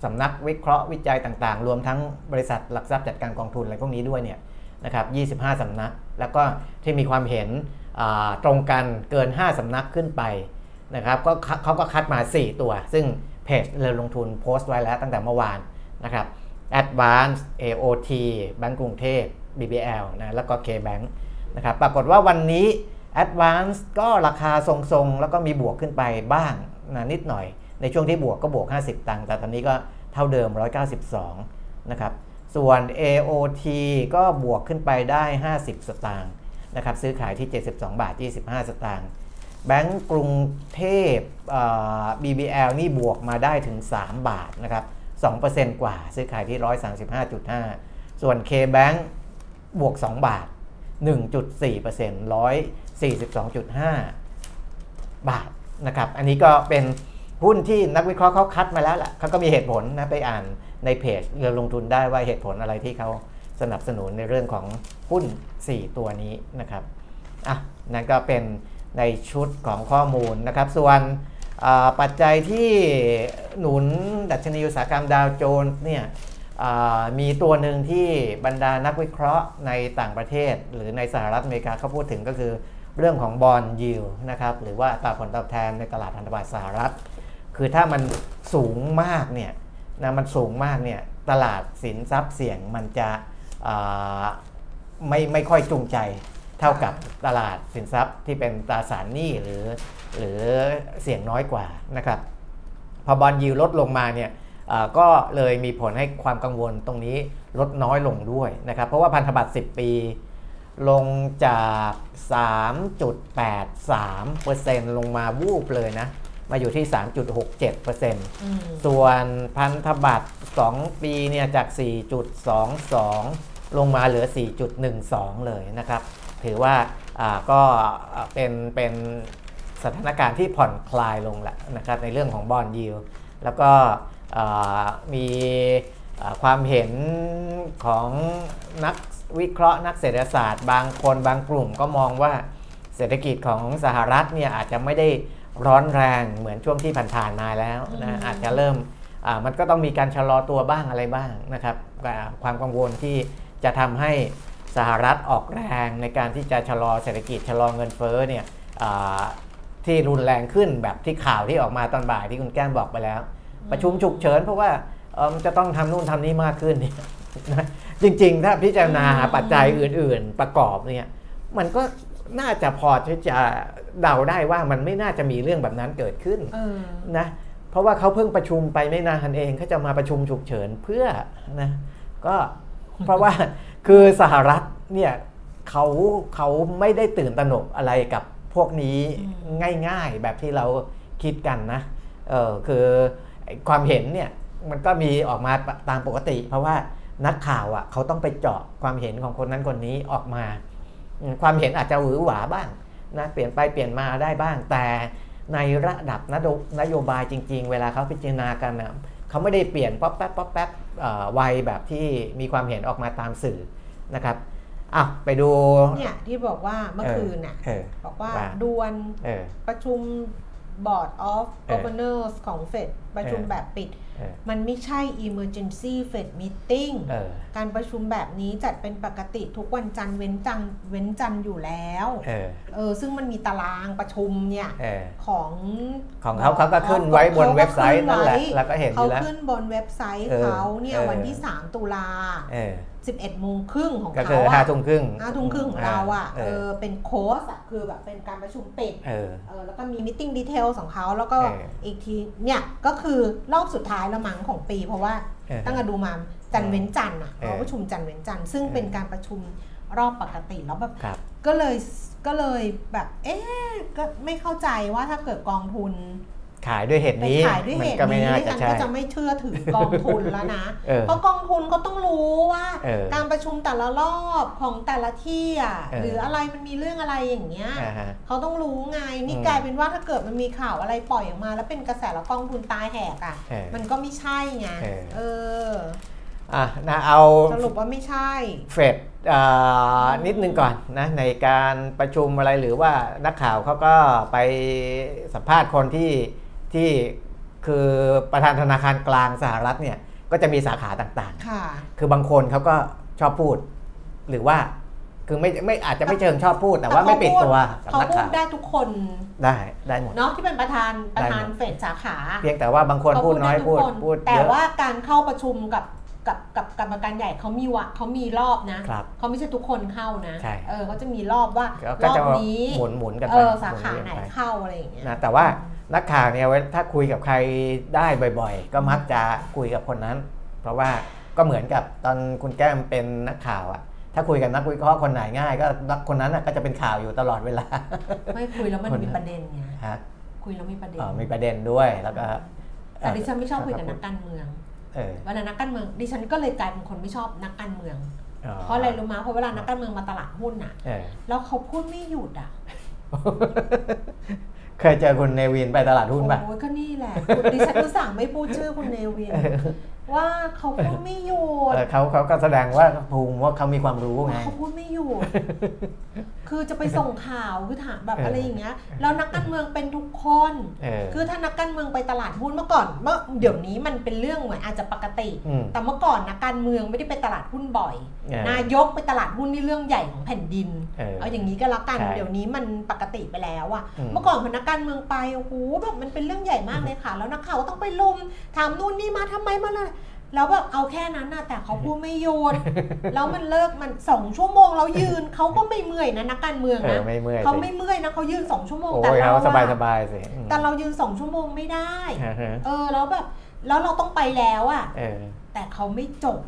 สำนักวิเคราะห์วิจัยต่างๆ รวมทั้งบริษัทหลักทรัพย์จัดการกองทุนอะไรพวกนี้ด้วยเนี่ยนะครับ25 สำนัก แล้วก็ที่มีความเห็นตรงกันเกิน 5 สำนักขึ้นไปนะครับก็เขาเขาก็คัดมา 4 ตัว ซึ่งเพจเรือลงทุนโพสต์ไว้แล้วตั้งแต่เมื่อวานนะครับ Advance AOT แบงก์กรุงเทพ BBL นะแล้วก็ KBank นะครับปรากฏว่าวันนี้ Advance ก็ราคาทรงๆ แล้วก็มีบวกขึ้นไปบ้างนะนิดหน่อย ในช่วงที่บวกก็บวก 50 ตังค์ แต่ตอนนี้ก็เท่าเดิม 192 นะครับ ส่วน AOT ก็บวกขึ้นไปได้ 50 สตางค์นะครับ ซื้อขายที่ 72 บาท 25 สตางค์ แบงก์กรุงเทพ BBL นี่บวกมาได้ถึง 3 บาทนะครับ 2%กว่า ซื้อขายที่ 135.5 ส่วน KBank บวก 2 บาท 1.4% 142.5 บาทนะครับ อันนี้ก็เป็น หุ้นที่นักวิเคราะห์เขาคัดมาแล้วล่ะเขาก็มีเหตุผลนะไปอ่านในเพจเรือลงทุนได้ว่าเหตุผลอะไรที่เขาสนับสนุนในเรื่องของหุ้น 4 ตัวนี้นะครับอะนั่นก็เป็นในชุดของข้อมูลนะครับ ส่วนปัจจัยที่หนุนดัชนีอุตสาหกรรมดาวโจนส์เนี่ยมีตัวหนึ่งที่บรรดานักวิเคราะห์ในต่างประเทศ หรือในสหรัฐอเมริกาเขาพูดถึงก็คือเรื่องของบอลยิวนะครับหรือว่าอัตราผลตอบแทนในตลาดพันธบัตรสหรัฐ คือถ้ามันสูงมากเนี่ยนะมันสูงมากเนี่ยตลาดสินทรัพย์เสี่ยงมันจะไม่ไม่ค่อยจูงใจเท่ากับตลาดสินทรัพย์ที่เป็นตราสารหนี้หรือหรือเสี่ยงน้อยกว่านะครับพอบอลยิวลดลงมาเนี่ยก็เลยมีผลให้ความกังวลตรงนี้ลดน้อยลงด้วยนะครับ เพราะว่าพันธบัตร 10 ปีลงจาก 3.83%ลงมาวูบเลยนะ มาอยู่ที่ 3.67%อืมส่วนพันธบัตร 2 ปีเนี่ยจาก 4.22 ลงมาเหลือ 4.12 เลยนะครับ ถือว่าอ่าก็อ่าเป็นเป็นสถานการณ์ที่ผ่อนคลายลงแหละนะครับในเรื่องของบอลยิวแล้วก็อ่ามีอ่าความเห็นของนักวิเคราะห์นักเศรษฐศาสตร์ บางคนบางกลุ่มก็มองว่าเศรษฐกิจของสหรัฐเนี่ยอาจจะไม่ได้ ร้อนแรงเหมือนช่วงที่ผ่านๆมาแล้วนะอาจจะเริ่มอ่ามันก็ต้องมีการชะลอตัวบ้างอะไรบ้างนะครับอ่าความกังวลที่จะทำให้สหรัฐออกแรงในการที่จะชะลอเศรษฐกิจชะลอเงินเฟ้อเนี่ยอ่าที่รุนแรงขึ้นแบบที่ข่าวที่ออกมาตอนบ่ายที่คุณแก้มบอกไปแล้ว ประชุมฉุกเฉินเพราะว่าเอ่อมันจะต้องทำนู่นทำนี่มากขึ้นเนี่ยนะจริงๆ ถ้าพิจารณาหาปัจจัยอื่น ๆ ประกอบเนี่ยมันก็น่าจะพอที่จะ เดาได้ว่ามันไม่น่าจะมีเรื่องแบบนั้นเกิดขึ้นเออนะเพราะว่าเขาเพิ่งประชุมไปไม่นานเองเขาจะมาประชุมฉุกเฉินเพื่อนะก็เพราะว่าคือสหรัฐเนี่ยเขาเขาไม่ได้ตื่นตระหนกอะไรกับพวกนี้อืมง่ายๆแบบที่เราคิดกันนะเออคือไอ้ความเห็นเนี่ยมันก็มีออกมาตามปกติ เพราะว่านักข่าวอะเขาต้องไปเจาะความเห็นของคนนั้นคนนี้ออกมาอืมความเห็นอาจจะหวือหวาบ้าง นะเปลี่ยนไปเปลี่ยนมาได้บ้าง แต่ในระดับนโยนโยบายจริง ๆ เวลาเขาพิจารณากันนะเขาไม่ได้เปลี่ยนป๊อปแป๊บป๊อปแป๊บเอ่อไวแบบที่มีความเห็นออกมาตามสื่อนะครับอะไปดูเนี่ยที่บอกว่าเมื่อคืนน่ะเออบอกว่าว่าด่วนเออประชุม Board of เออ Governors ของเฟดประชุมเออแบบปิดเออมันไม่ใช่ emergency Fed meeting เออการประชุมแบบนี้จัดเป็นปกติทุกวันจันทร์เว้นจันทร์เว้นจันทร์อยู่แล้วเออเออซึ่งมันมีตารางประชุมเนี่ยเออของของเขาเขาก็ขึ้นไว้บนเว็บไซต์นั่นแหละเราก็เห็นอเขายู่แล้วขึ้นบนเว็บไซต์เออเขาเนี่ยเออวันที่ 3 ตุลาเออ 11โมงครึ่งของก็เขาคืออะห้าทุ่มครึ่งห้าทุ่มครึ่งของเราอะเอเอออเป็นโค้ชอะคือแบบเป็นการประชุมปิดเออเออแล้วก็มีมิ팅ดีเทลของเขาแล้วก็เอออีกทีเนี่ยก็คือรอบสุดท้ายละมั้งของปี เพราะว่าเออตั้งแต่ดูมาจันทร์เว้นจันทร์อะเออเขาประชุมจันทร์เว้นจันทร์ซึ่งเออเป็นการประชุมรอบปกติแล้วแบบครับก็เลยก็เลยแบบเอ๊ะก็ไม่เข้าใจว่าถ้าเกิดกองทุน ขายด้วยเหตุไปนี้ ขายด้วยมัเหตุก็ไม่นี้น่าดิจะฉันใช่ก็จะไม่เชื่อถือกองทุนแล้วนะเออเพราะกองทุนเขาต้องรู้ว่าเออการประชุมแต่ละรอบของแต่ละที่อะเออหรืออะไรมันมีเรื่องอะไรอย่างเงี้ยอ่าฮะเขาต้องรู้ไงนี่อืมกลายเป็นว่าถ้าเกิดมันมีข่าวอะไรปล่อยออกมา แล้วเป็นกระแสแล้วกองทุนตายแหกอะเออมันก็ไม่ใช่ไงเออเอออะนะเอาสรุปว่าไม่ใช่ เฟดอ่านิดนึงก่อนนะในการประชุมอะไรหรือว่านักข่าวเขาก็ไปสัมภาษณ์คนที่ ที่คือประธานธนาคารกลางสหรัฐเนี่ยก็จะมีสาขาต่างค่ะๆคือบางคนเขาก็ชอบพูด หรือว่าคือไม่ไม่อาจจะไม่เชิงชอบพูดแต่ว่าไม่ปิดตัวกับเขานักพูดข่าวได้ทุกคนได้ได้หมด เนาะที่เป็นประธานประธานได้หมดเฟดสาขาเพียงแต่ว่าบางคนพูดน้อยเขาพูดไทุกคพูดแต่เยอะ ว่าการเข้าประชุมกับกับกับกรรมการใหญ่เขามีวะเขามีรอบนะครับเขาไม่ใช่ทุกคนเข้านะใช่ เออเขาจะมีรอบว่าก็รอจะบนี้หมุนหมุนกันเอไปอสาขามุไหนกัปเข้าอะไรอย่างเงี้ยนะแต่ว่า นักข่าวเนี่ยเวลาถ้าคุยกับใครได้บ่อยๆ ก็มักจะคุยกับคนนั้น เพราะว่าก็เหมือนกับตอนคุณแก้มเป็นนักข่าวอะถ้าคุยกับนักวิเคราะห์คนไหนง่าย ก็นักคนนั้นน่ะก็จะเป็นข่าวอยู่ตลอดเวลา ไม่คุยแล้วมันคนมีประเด็นไงฮะคุยแล้วมีประเด็นเอ่อมีประเด็นด้วยแล้วก็แต่ดิฉันไม่ชอบคุยกับนักการเมืองเออเวลานักการเมืองดิฉันก็เลยกลายเป็นคนไม่ชอบนักการเมืองอ๋อเพราะอะไรรู้ไหมเพราะเวลานักการเมืองมาตลาดหุ้นน่ะเออแล้วเขาพูดไม่หยุดอะ เคยเจอคุณเนวินไปตลาดหุ้นป่ะ โอ้ยก็นี่แหละคุณดิฉันก็สั่งไม่พูดชื่อคุณเนวิน ว่าเขาพูดไม่หยุดเออเขาเขาก็แสดงว่าภูมิว่าเขามีความรู้ไงเขาพูดไม่หยุด คือจะไปส่งข่าวคือถามแบบเออออะไรอย่างเงี้ยแล้วนักการเมืองเป็นทุกคนเออคือถ้านักการเมืองไปตลาดหุ้นเมื่อก่อนเมื่อเดี๋ยวนี้มันเป็นเรื่องเหมือนอาจจะปกติอืมแต่เมื่อก่อนนักการเมืองไม่ได้ไปตลาดหุ้นบ่อยเออนายกไปตลาดหุ้นนี่เรื่องใหญ่ของแผ่นดิน เออเอาอย่างนี้ก็แล้วกันใช่เดี๋ยวนี้มันปกติไปแล้วอะอืมเมื่อก่อนพอนักการเมืองไปโอ้โหแบบมันเป็นเรื่องใหญ่มากเลยค่ะ แล้วนักข่าวก็ต้องไปลุมถามนู่นนี่มาทำไมมาเลย แล้วแบบเอาแค่นั้นน่ะแต่เขาพูดไม่หยุดแล้วมันเลิกมันสองชั่วโมงแล้วยืนเขาก็ไม่เมื่อยนะนักการเมืองเออนะไม่เมื่อยเขาสิไม่เมื่อยนะเขายืนสองชั่วโมงโอ้แต่ยเราเขาสบายอะสบายสิอืมแต่เรายืนสองชั่วโมงไม่ได้ฮะฮะเออแล้วแบบแล้วเราต้องไปแล้วอะเออแต่เขาไม่จบ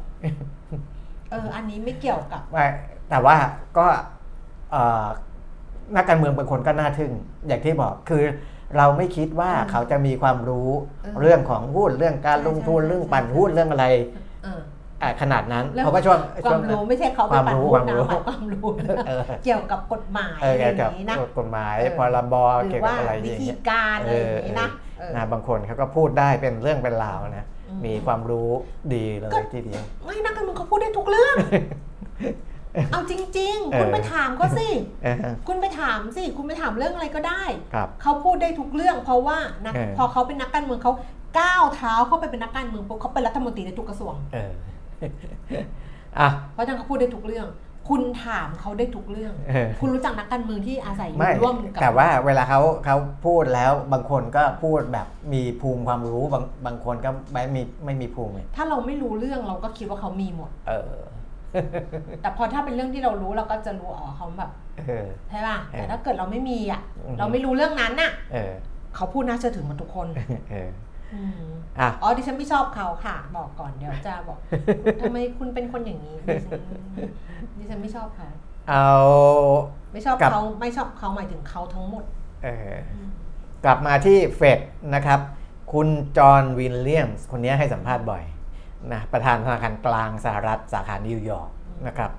เอออันนี้ไม่เกี่ยวกับไม่แต่ว่าก็เอ่อนักการเมืองบางคนก็น่าทึ่งอย่างที่บอกคือ เราไม่คิดว่าอืมเขาจะมีความรู้เออเรื่องของหุ้นเรื่องการใช่ลงทุนใช่เรื่องใช่ปั่นหุ้นเรื่องอะไรเอออะขนาดนั้นเรื่องเพราะว่าช่วงควาช่วงมรู้ไม่ใช่เขาไปความปั่นรู้หุ้นความรู้นะหมายความรู้นะเออเกี่ยวกับกฎหมายเอออะไรอเกี่ยวกับย่างนี้นะกฎหมายเออพรบหรืเกี่ยวอกับว่าอะไรอวิย่างธีเงี้ยการอะไรอย่างนี้นะเออนะบางคนเขาก็พูดได้เป็นเรื่องเป็นราวนะอืมมีความรู้ดีเลยก็ทีเดียวไม่นักการเมืองเขาพูดได้ทุกเรื่อง เอาจริงเอๆอคุณไปถามเขาสิเออคุณไปถามสิ คุณไปถามเรื่องอะไรก็ได้ครับเขาพูดได้ทุกเรื่อง เพราะว่านะเออพอเขาเป็นนักการเมืองเขาก้าวเท้าเข้าไปเป็นนักการเมืองปุ๊บเขาเป็นรัฐมนตรีในทุกกระทรวงเอออะเพราะฉะนั้นเขาพูดได้ทุกเรื่อง คุณถามเขาได้ทุกเรื่องเออคุณรู้จักนักการเมืองที่อาศัยอยู่ไม่ร่วมกับแต่ว่าเวลาเขาเขาพูดแล้วบางคนก็พูดแบบมีภูมิความรู้บางบางคนก็ไม่มีไม่มีภูมิไงถ้าเราไม่รู้เรื่องเราก็คิดว่าเขามีหมด เออ แต่พอถ้าเป็นเรื่องที่เรารู้เราก็จะรู้อ๋อเขาแบบเออใช่ป่ะเออแต่ถ้าเกิดเราไม่มีอะอือฮึเราไม่รู้เรื่องนั้นน่ะเออเขาพูดน่าเชื่อถือหมาทุกคนเอออืมอะอ๋อดิฉันไม่ชอบเขาค่ะ บอกก่อนเดี๋ยวจะบอกทำไมคุณเป็นคนอย่างนี้ดิฉันดิฉันไม่ชอบเขาเอาไม่ชอบกับเขาไม่ชอบเขาหมายถึงเขาทั้งหมดเออกลับมาที่เฟดนะครับ คุณจอห์นวิลเลียมส์คนนี้ให้สัมภาษณ์บ่อย นะประธานธนาคารกลางสหรัฐสาขานิวยอร์กนะครับ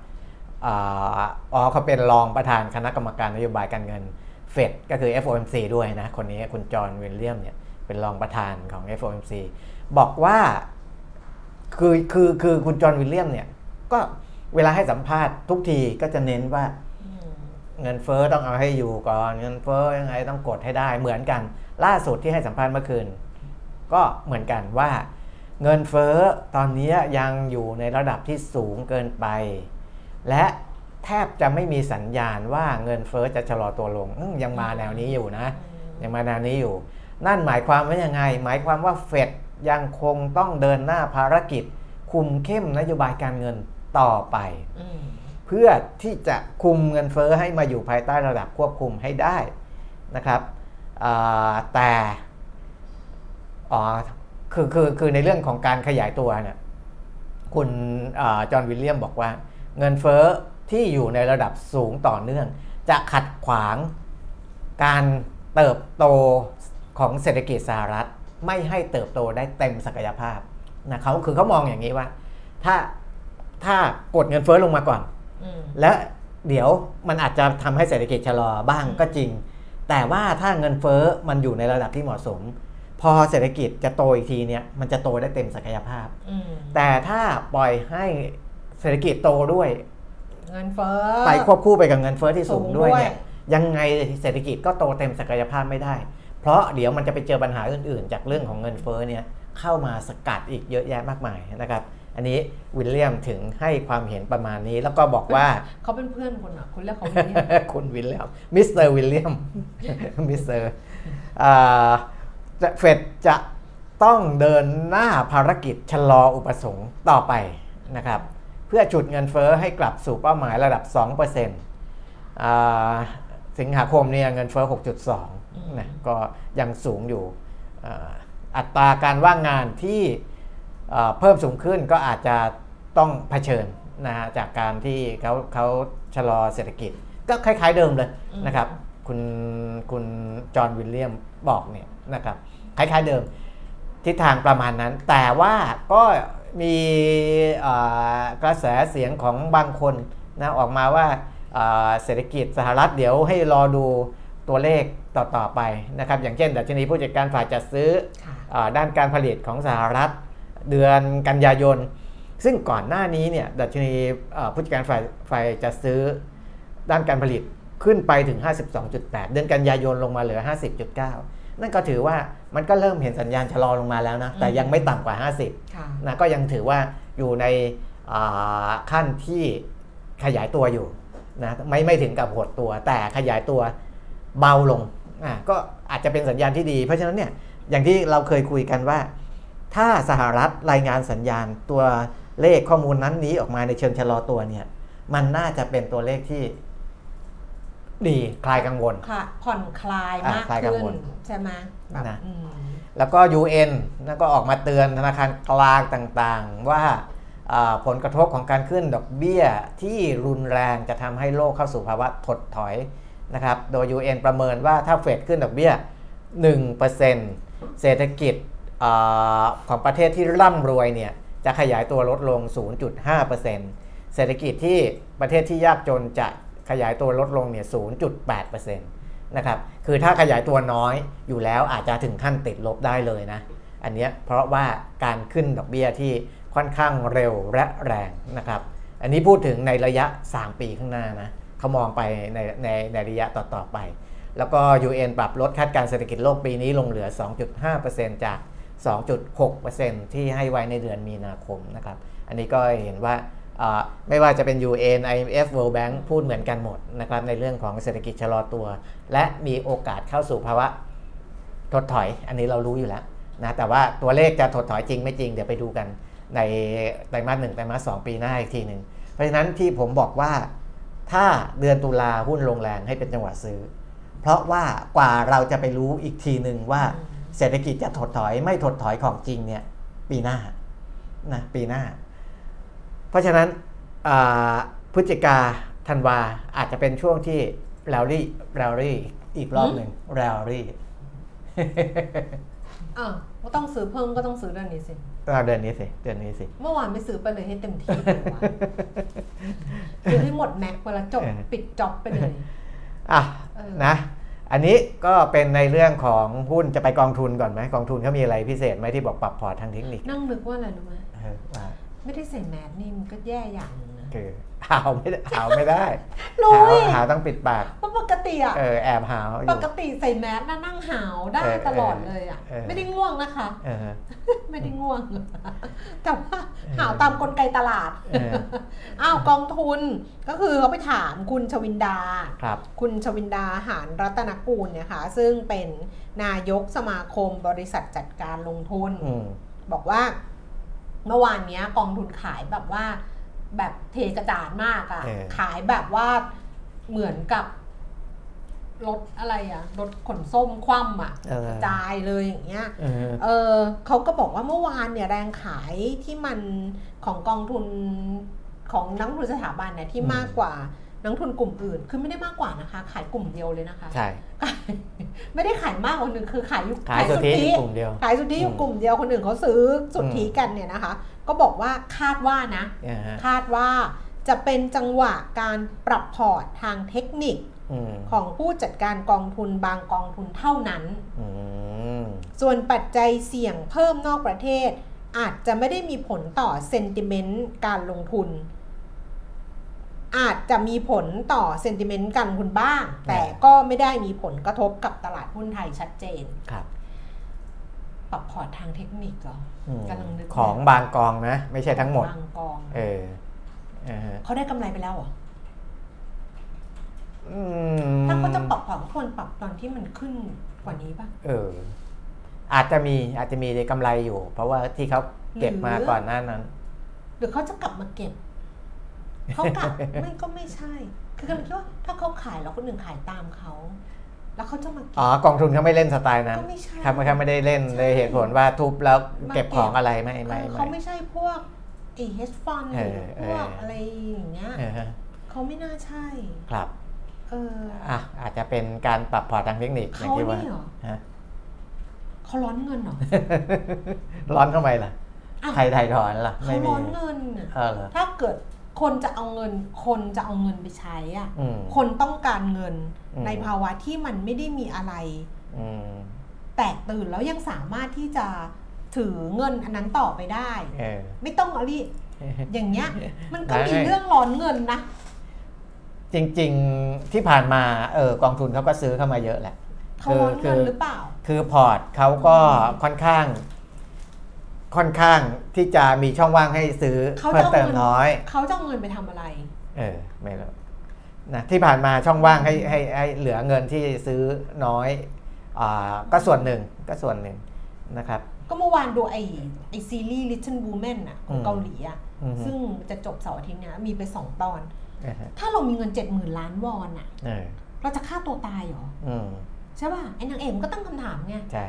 อ๋อเขาเป็นรองประธานคณะกรรมการนโยบายการเงินเฟดก็คือ FOMC ด้วยนะ คนนี้คุณจอห์นวิลเลียมเนี่ยเป็นรองประธานของ FOMC บอกว่าคือคือคือคุณจอห์นวิลเลียมเนี่ยก็เวลาให้สัมภาษณ์ทุกทีก็จะเน้นว่าเงินเฟ้อต้องเอาให้อยู่ก่อนเงินเฟ้อยังไงต้องกดให้ได้เหมือนกัน ล่าสุดที่ให้สัมภาษณ์เมื่อคืน ก็เหมือนกันว่า เงินเฟ้อตอนนี้ยังอยู่ในระดับที่สูงเกินไป และแทบจะไม่มีสัญญาณว่าเงินเฟ้อจะชะลอตัวลงอืมยังมาแนวนี้อยู่นะ ยังมาแนวนี้อยู่ นั่นหมายความว่ายังไง หมายความว่าเฟดยังคงต้องเดินหน้าภารกิจ คุมเข้มนโยบายการเงินต่อไปอืมเพื่อที่จะคุมเงินเฟ้อให้มาอยู่ภายใต้ระดับควบคุมให้ได้นะครับอ่าแต่อ๋อ คือคือคือในเรื่องของการขยายตัวเนี่ยคุณอ่าจอห์นวิลเลียมบอกว่า เงินเฟ้อที่อยู่ในระดับสูงต่อเนื่อง จะขัดขวางการเติบโตของเศรษฐกิจสหรัฐ ไม่ให้เติบโตได้เต็มศักยภาพนะเขาคือเขามองอย่างนี้ว่า ถ้าถ้ากดเงินเฟ้อลงมาก่อนอืมและเดี๋ยวมันอาจจะทำให้เศรษฐกิจชะลอบ้างก็จริง แต่ว่าถ้าเงินเฟ้อมันอยู่ในระดับที่เหมาะสม พอเศรษฐกิจจะโตอีกทีเนี่ยมันจะโตได้เต็มศักยภาพอืมแต่ถ้าปล่อยให้เศรษฐกิจโตด้วย เงินเฟ้อไปควบคู่ไปกับเงินเฟ้อที่สูงด้วยสูงด้วยเนี่ยยังไงเศรษฐกิจก็โตเต็มศักยภาพไม่ได้ เพราะเดี๋ยวมันจะไปเจอปัญหาอื่นๆ จากเรื่องของเงินเฟ้อเนี่ยเข้ามาสกัดอีกเยอะแยะมากมายนะครับ อันนี้วิลเลียมถึงให้ความเห็นประมาณนี้แล้วก็บอกว่าเขาเป็นเพื่อนคนอะคุณเรียกเขาเป็นเนี่ยคุณวิลเลียมมิสเตอร์วิลเลียมมิสเตอร์ เฟดจะต้องเดินหน้าภารกิจชะลออุปสงค์ต่อไปนะครับ เพื่อฉุดเงินเฟ้อให้กลับสู่เป้าหมายระดับ 2%สิงหาคมเนี่ยเงินเฟ้อ 6.2นะก็ยังสูงอยู่อัตราการว่างงานที่เพิ่มสูงขึ้นก็อาจจะต้องเผชิญนะฮะจากการที่เขาเขาชะลอเศรษฐกิจ ก็คล้ายๆเดิมเลยนะครับ คุณคุณจอห์นวิลเลียมบอกเนี่ยนะครับ คล้ายๆเดิม ทิศทางประมาณนั้น แต่ว่าก็มีเอ่อกระแสเสียงของบางคนนะออกมาว่าเอ่อเศรษฐกิจสหรัฐเดี๋ยวให้รอดูตัวเลขต่อ ๆ ไปนะครับ อย่างเช่น ดัชนีผู้จัดการฝ่ายจัดซื้อค่ะเอ่อด้านการผลิตของสหรัฐเดือนกันยายน ซึ่งก่อนหน้านี้เนี่ยดัชนีเอ่อผู้จัดการฝ่ายฝ่ายจัดซื้อด้านการผลิต ขึ้นไปถึง 52.8 เดือนกันยายนลงมาเหลือ 50.9 นั่นก็ถือว่ามันก็เริ่มเห็นสัญญาณชะลอลงมาแล้วนะ แต่ยังไม่ต่ำกว่า 50ค่ะนะก็ยังถือว่าอยู่ในอ่าขั้นที่ขยายตัวอยู่นะไม่ไม่ถึงกับหดตัว แต่ขยายตัวเบาลงอะก็อาจจะเป็นสัญญาณที่ดี เพราะฉะนั้นเนี่ยอย่างที่เราเคยคุยกันว่า ถ้าสหรัฐรายงานสัญญาณตัวเลขข้อมูลนั้นนี้ออกมาในเชิงชะลอตัวเนี่ยมันน่าจะเป็นตัวเลขที่ ดีคลายกังวลค่ะผ่อนคลายมากอะคลายกังขึ้วนลใช่ไหมแบบนะอืมแล้วก็ UN นั่นก็ออกมาเตือนธนาคารกลางต่างๆว่าอ่าผลกระทบของการขึ้นดอกเบี้ยที่รุนแรงจะทำให้โลกเข้าสู่ภาวะถดถอยนะครับ โดย UN ประเมินว่าถ้าเฟดขึ้นดอกเบี้ย 1%เศรษฐกิจอาของประเทศที่ร่ำรวยเนี่ยจะขยายตัวลดลง 0.5%เศรษฐกิจที่ประเทศที่ยากจนจะ ขยายตัวลดลงเนี่ย 0.8%นะครับ คือถ้าขยายตัวน้อยอยู่แล้วอาจจะถึงขั้นติดลบได้เลยนะ อันเนี้ยเพราะว่าการขึ้นดอกเบี้ยที่ค่อนข้างเร็วและแรงนะครับ อันนี้พูดถึงในระยะ 3 ปีข้างหน้านะเขามองไปในในในระยะต่อๆไป แล้วก็ UN ปรับลดคาดการเศรษฐกิจโลกปีนี้ลงเหลือ 2.5%จาก 2.6%ที่ให้ไว้ในเดือนมีนาคมนะครับ อันนี้ก็เห็นว่า ไม่ว่าจะเป็น UN IMF World Bank พูดเหมือนกันหมดนะครับในเรื่องของเศรษฐกิจชะลอตัว และมีโอกาสเข้าสู่ภาวะถดถอย อันนี้เรารู้อยู่แล้วนะแต่ว่าตัวเลขจะถดถอยจริงไม่จริงเดี๋ยวไปดูกันในไตรมาสหนึ่งไตรมาสสองปีหน้าอีกทีหนึ่งเพราะฉะนั้นที่ผมบอกว่าถ้าเดือนตุลาหุ้นลงแรงให้เป็นจังหวะซื้อ เพราะว่ากว่าเราจะไปรู้อีกทีหนึ่งว่าเศรษฐกิจจะถดถอยไม่ถดถอยของจริงเนี่ยปีหน้านะปีหน้า เพราะฉะนั้นอ่าพฤศจิกาธันวาอาจจะเป็นช่วงที่ rally rally อีกรอบหนึ่งแรลลี่อ้าวก็ต้องซื้อเพิ่มก็ต้องซื้อเดือนนี้สิอ่าเดือนนี้สิเดือนนี้สิ เมื่อวานไม่ซื้อไปเลยให้เต็มที่เลยวะซื้อให้หมด max ไปแล้วจบเออปิด job ไปเลยอะเออนะ อันนี้ก็เป็นในเรื่องของหุ้นจะไปกองทุนก่อนไหมกองทุนเขามีอะไรพิเศษไหมที่บอกปรับพอร์ตทางเทคนิค นั่งนึกว่าอะไรรู้ไหมเออว่า ไม่ได้ใส่แมสนี่มันก็แย่อย่างหนึงนะ คือหาวไม่ได้หาวไม่ได้รู้หาวอีก หาวต้องปิดปาก เพราะปกติอะเออแอบหาวอปยู่ กติใส่แมสน่ะนั่งหาวได้เออตลอดเลยอะเออ ไม่ได้ง่วงนะคะ เออ ไม่ได้ง่วง แต่ว่าหาวตามกลไกตลาด เออ อ้าวกองทุนก็คือเขาไปถามคุณชวินดา ครับ คุณชวินดาหารรัตนกูลเนี่ยค่ะซึ่งเป็นนายกสมาคมบริษัทจัดการลงทุน อืม บอกว่า เมื่อวานเนี้ยกองทุนขายแบบว่า แบบเทกระจาดมากอะ่ะเออ ขายแบบว่าเหมือนกับรถอะไรอะ่ะรถขนส้มคว่ำอะ่ะเออกระจายเลยอย่างเงี้ย เออ เออเขาก็บอกว่าเมื่อวานเนี่ยแรงขายที่มันของกองทุนของนักลงทุนสถาบันเนี่ยที่อืม มากกว่า นักลงทุนกลุ่มอื่น คือไม่ได้มากกว่านะคะ ขายกลุ่มเดียวเลยนะคะใช่ขายไม่ได้ขายมากกว่าคนอื่นคือขายอยู่ขายสุทธิกลุ่มเดียวขายสุทธิอยู่กลุ่มเดียวคนอื่นเขาซื้อสุทธิกันเนี่ยนะคะ ก็บอกว่าคาดว่านะอ่าฮะคาดว่าจะเป็นจังหวะการปรับพอร์ตทางเทคนิคอืมของผู้จัดการกองทุนบางกองทุนเท่านั้นอืมส่วนปัจจัยเสี่ยงเพิ่มนอกประเทศ อาจจะไม่ได้มีผลต่อเซนติเมนต์การลงทุน อาจจะมีผลต่อเซนติเมนต์การลงทุนบ้าง แต่ก็ไม่ได้มีผลกระทบกับตลาดหุ้นไทยชัดเจนครับปรับพอร์ตทางเทคนิคเหรออืมกำลังนึกของบางกองนะ ไม่ใช่ทั้งหมดบางกอง เอออ่าฮะเขาได้กำไรไปแล้วเหรออืมถ้าเขาจะปรับพอร์ตเขาควรปรับตอนที่มันขึ้นกว่านี้ป่ะเออ อาจจะมีอาจจะมีกำไรอยู่ เพราะว่าที่เขาเก็บมาหรือก่อนหน้านั้น หรือเขาจะกลับมาเก็บ เขากลับไม่ก็ไม่ใช่ คือกำลังคิดว่าถ้าเขาขายแล้วคนอื่นขายตามเขา แล้วเขาจะมาเก็อ๋อบกองทุนเขาไม่เล่นสไตล์นั้นก็ไม่ใช่ครับเขาไม่ได้เล่นใช่เลยเหตุผลว่าทุบแล้วเก็บมาเก็บของอะไรไม่ไม่เออไม่เขาไม่ใช่พวกไอ้เฮดฟันหเอรืออพวกเออออะไรอย่างเงี้ยเออฮะเขาไม่น่าใช่ครับเอออะอาจจะเป็นการปรับพอร์ตทางเทคนิคอย่างเขาที่ว่านี่เหรอฮะเขาร้อนเงินเหรอ ร้อนทำไมล่ะอ้าวใครไทยถอนล่ะเขาไม่มีร้อนเงินน่ะเออเหรอถ้าเกิด คนจะเอาเงิน คนจะเอาเงินไปใช้อะอืมคนต้องการเงินอืมในภาวะที่มันไม่ได้มีอะไรอืมแตกตื่นแล้วยังสามารถที่จะถือเงินอันนั้นต่อไปได้เออไม่ต้องเอารีอย่างเงี้ย มันก็มีไม่เรื่องร้อนเงินนะ จริงๆที่ผ่านมาเออกองทุนเขาก็ซื้อเข้ามาเยอะแหละเขาร้อนเงินหรือเปล่า คือพอร์ตเขาก็ค่อนข้าง ค่อนข้างที่จะมีช่องว่างให้ซื้อเขาเพิ่จะมเอาเติมเงินน้อยเขาจะเอาเงินไปทำอะไร เออไม่รู้นะที่ผ่านมาช่องว่างให้ให้ให้เหลือเงินที่ซื้อน้อยอ่าก็ส่วนหนึ่งก็ส่วนหนึ่งนะครับ ก็เมื่อวานดูไอไอซีรีส์ Little Women อะของอืมเกาหลีอะอือฮึซึ่งจะจบเสาร์อาทิตย์เนี้ยมีไปสองตอนนะฮะถ้าเรามีเงินเจ็ดหมื่นล้านวอนอะเออเราจะฆ่าตัวตายเหรออืมใช่ป่ะไอ้นางเอกมันก็ตั้งคำถามไงใช่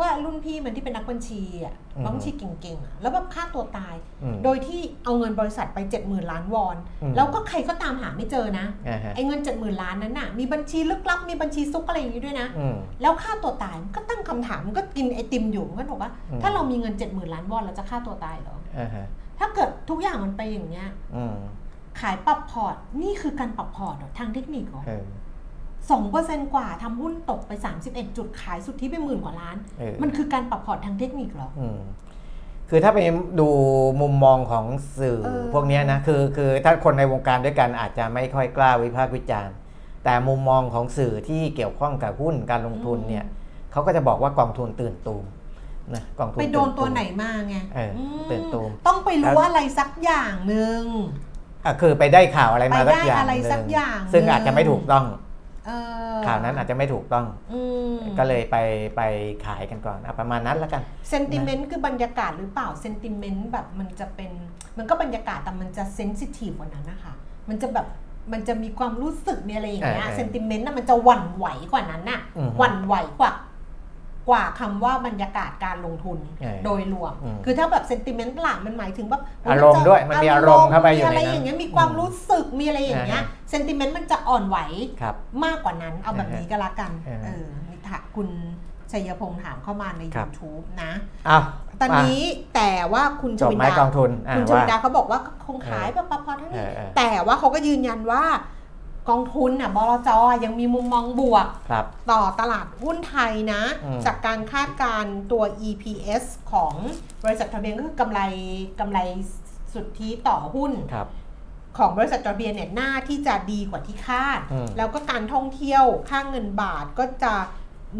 ว่ารุ่นพี่มันที่เป็นนักบัญชีอะอือฮึบัญชีเก่งๆอะแล้วแบบฆ่าตัวตายอืมโดยที่เอาเงินบริษัทไปเจ็ดหมื่นล้านวอนอืมแล้วก็ใครก็ตามหาไม่เจอนะอ่าฮะไอ้เงินเจ็ดหมื่นล้านนั้นน่ะมีบัญชีลึกลับมีบัญชีซุกอะไรอย่างนี้ด้วยนะอืมแล้วฆ่าตัวตายมันก็ตั้งคำถามมันก็กินไอติมอยู่มันก็บอกว่าอืมถ้าเรามีเงินเจ็ดหมื่นล้านวอนเราจะฆ่าตัวตายเหรออ่าฮะถ้าเกิดทุกอย่างมันไปอย่างเงี้ยอืมขายปรับพอร์ตนี่คือการปรับพอร์ตเหรอทางเทคนิคเหรอ เออสองเปอร์เซ็นต์กว่าทำหุ้นตกไป 31 จุดขายสุทธิไปหมื่นกว่าล้านเออมันคือการปรับพอร์ตทางเทคนิคเหรออืมคือถ้าไปดูมุมมองของสื่อเออพวกเนี้ยนะคือคือถ้าคนในวงการด้วยกันอาจจะไม่ค่อยกล้าวิพากษ์วิจารณ์ แต่มุมมองของสื่อที่เกี่ยวข้องกับหุ้นการลงทุนเนี่ยเขาก็จะบอกว่ากองทุนตื่นตูมนะกองทุนไปโดนตื่ตัวตูมไหนมาไงเออมตื่นตูมต้องไปรู้แล้วอะไรสักอย่างหนึ่งอะคือไปได้ข่าวอะไรมาไปสัได้กอย่างอะไรหนึ่สักอย่างซึ่งหนึ่งอาจจะไม่ถูกต้องเออ ข่าวนั้นอาจจะไม่ถูกต้องอืมก็เลยไปไปขายกันก่อนอะประมาณนั้นแล้วกันเซนติเมนต์คือบรรยากาศหรือเปล่าเซนติเมนต์แบบมันจะเป็นมันก็บรรยากาศแต่มันจะเซนซิทีฟกว่านั้นนะคะมันจะแบบมันจะมีความรู้สึกมีอะไรอย่างเงี้ยเออเออเซนติเมนต์น่ะมันจะหวั่นไหวกว่านั้นน่ะอือฮึหวั่นไหวกว่า กว่าคำว่าบรรยากาศการลงทุนเออโดยรวมอืมคือถ้าแบบเซนติเมนต์หลักมันหมายถึงแบบอารมณ์ด้วยมันมีอารมณ์เข้าไปอยู่มีอะไรในนั้นอย่างเงี้ยมีความรู้สึกมีอะไรอย่างเงี้ยอ่าฮะเซนติเมนต์มันจะอ่อนไหวครับมากกว่านั้นเอาแบบนี้ก็แล้วกันอ่าฮะเออนี่ถามคุณชัยพงษ์ถามเข้ามาในครับ YouTube นะอ้าวตอนนี้แต่ว่าคุณชจบวินไหมดากองทุนอะคุณชวินดาว่าเขาบอกว่าคงขายแบบพอๆทั้งเอนี้อเออแต่ว่าเขาก็ยืนยันว่า กองทุนน่ะบลจยังมีมุมมองบวก ครับ ต่อตลาดหุ้นไทยนะ อืม จากการคาดการณ์ตัว EPS ของบริษัททะเบียนก็คือกำไรกำไรสุทธิต่อหุ้น ครับ ของบริษัทจอร์เบียเนี่ยน่าที่จะดีกว่าที่คาด อืม แล้วก็การท่องเที่ยวค่างเงินบาทก็จะ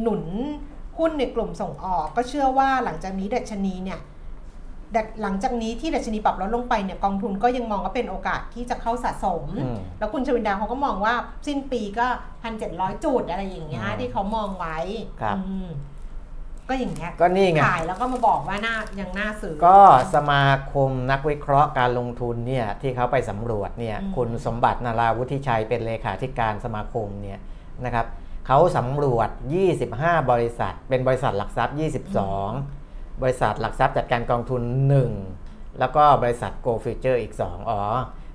หนุนหุ้นในกลุ่มส่งออก ก็เชื่อว่าหลังจากนี้ดัชนีเนี่ยดั หลังจากนี้ที่ดัชนีปรับลดลงไปเนี่ยกองทุนก็ยังมองว่าเป็นโอกาสที่จะเข้าสะสมอืมแล้วคุณชวินดาเขาก็มองว่าสิ้นปีก็พันเจ็ดร้อยจุดอะไรอย่างเงี้ยอืมที่เขามองไว้ครับอืมก็อย่างเงี้ยก็นี่ไงขายแล้วก็มาบอกว่าน่ายังน่าซื้อก็สมาคมนักวิเคราะห์การลงทุนเนี่ยที่เขาไปสำรวจเนี่ยอืมคุณสมบัตินาราวุฒิชัยเป็นเลขาธิการสมาคมเนี่ยนะครับเขาสำรวจ 25 บริษัท เป็นบริษัทหลักทรัพย์ 22 บริษัทหลักทรัพย์จัดการกองทุน 1 แล้วก็บริษัท Go Future อีก 2 อ๋อ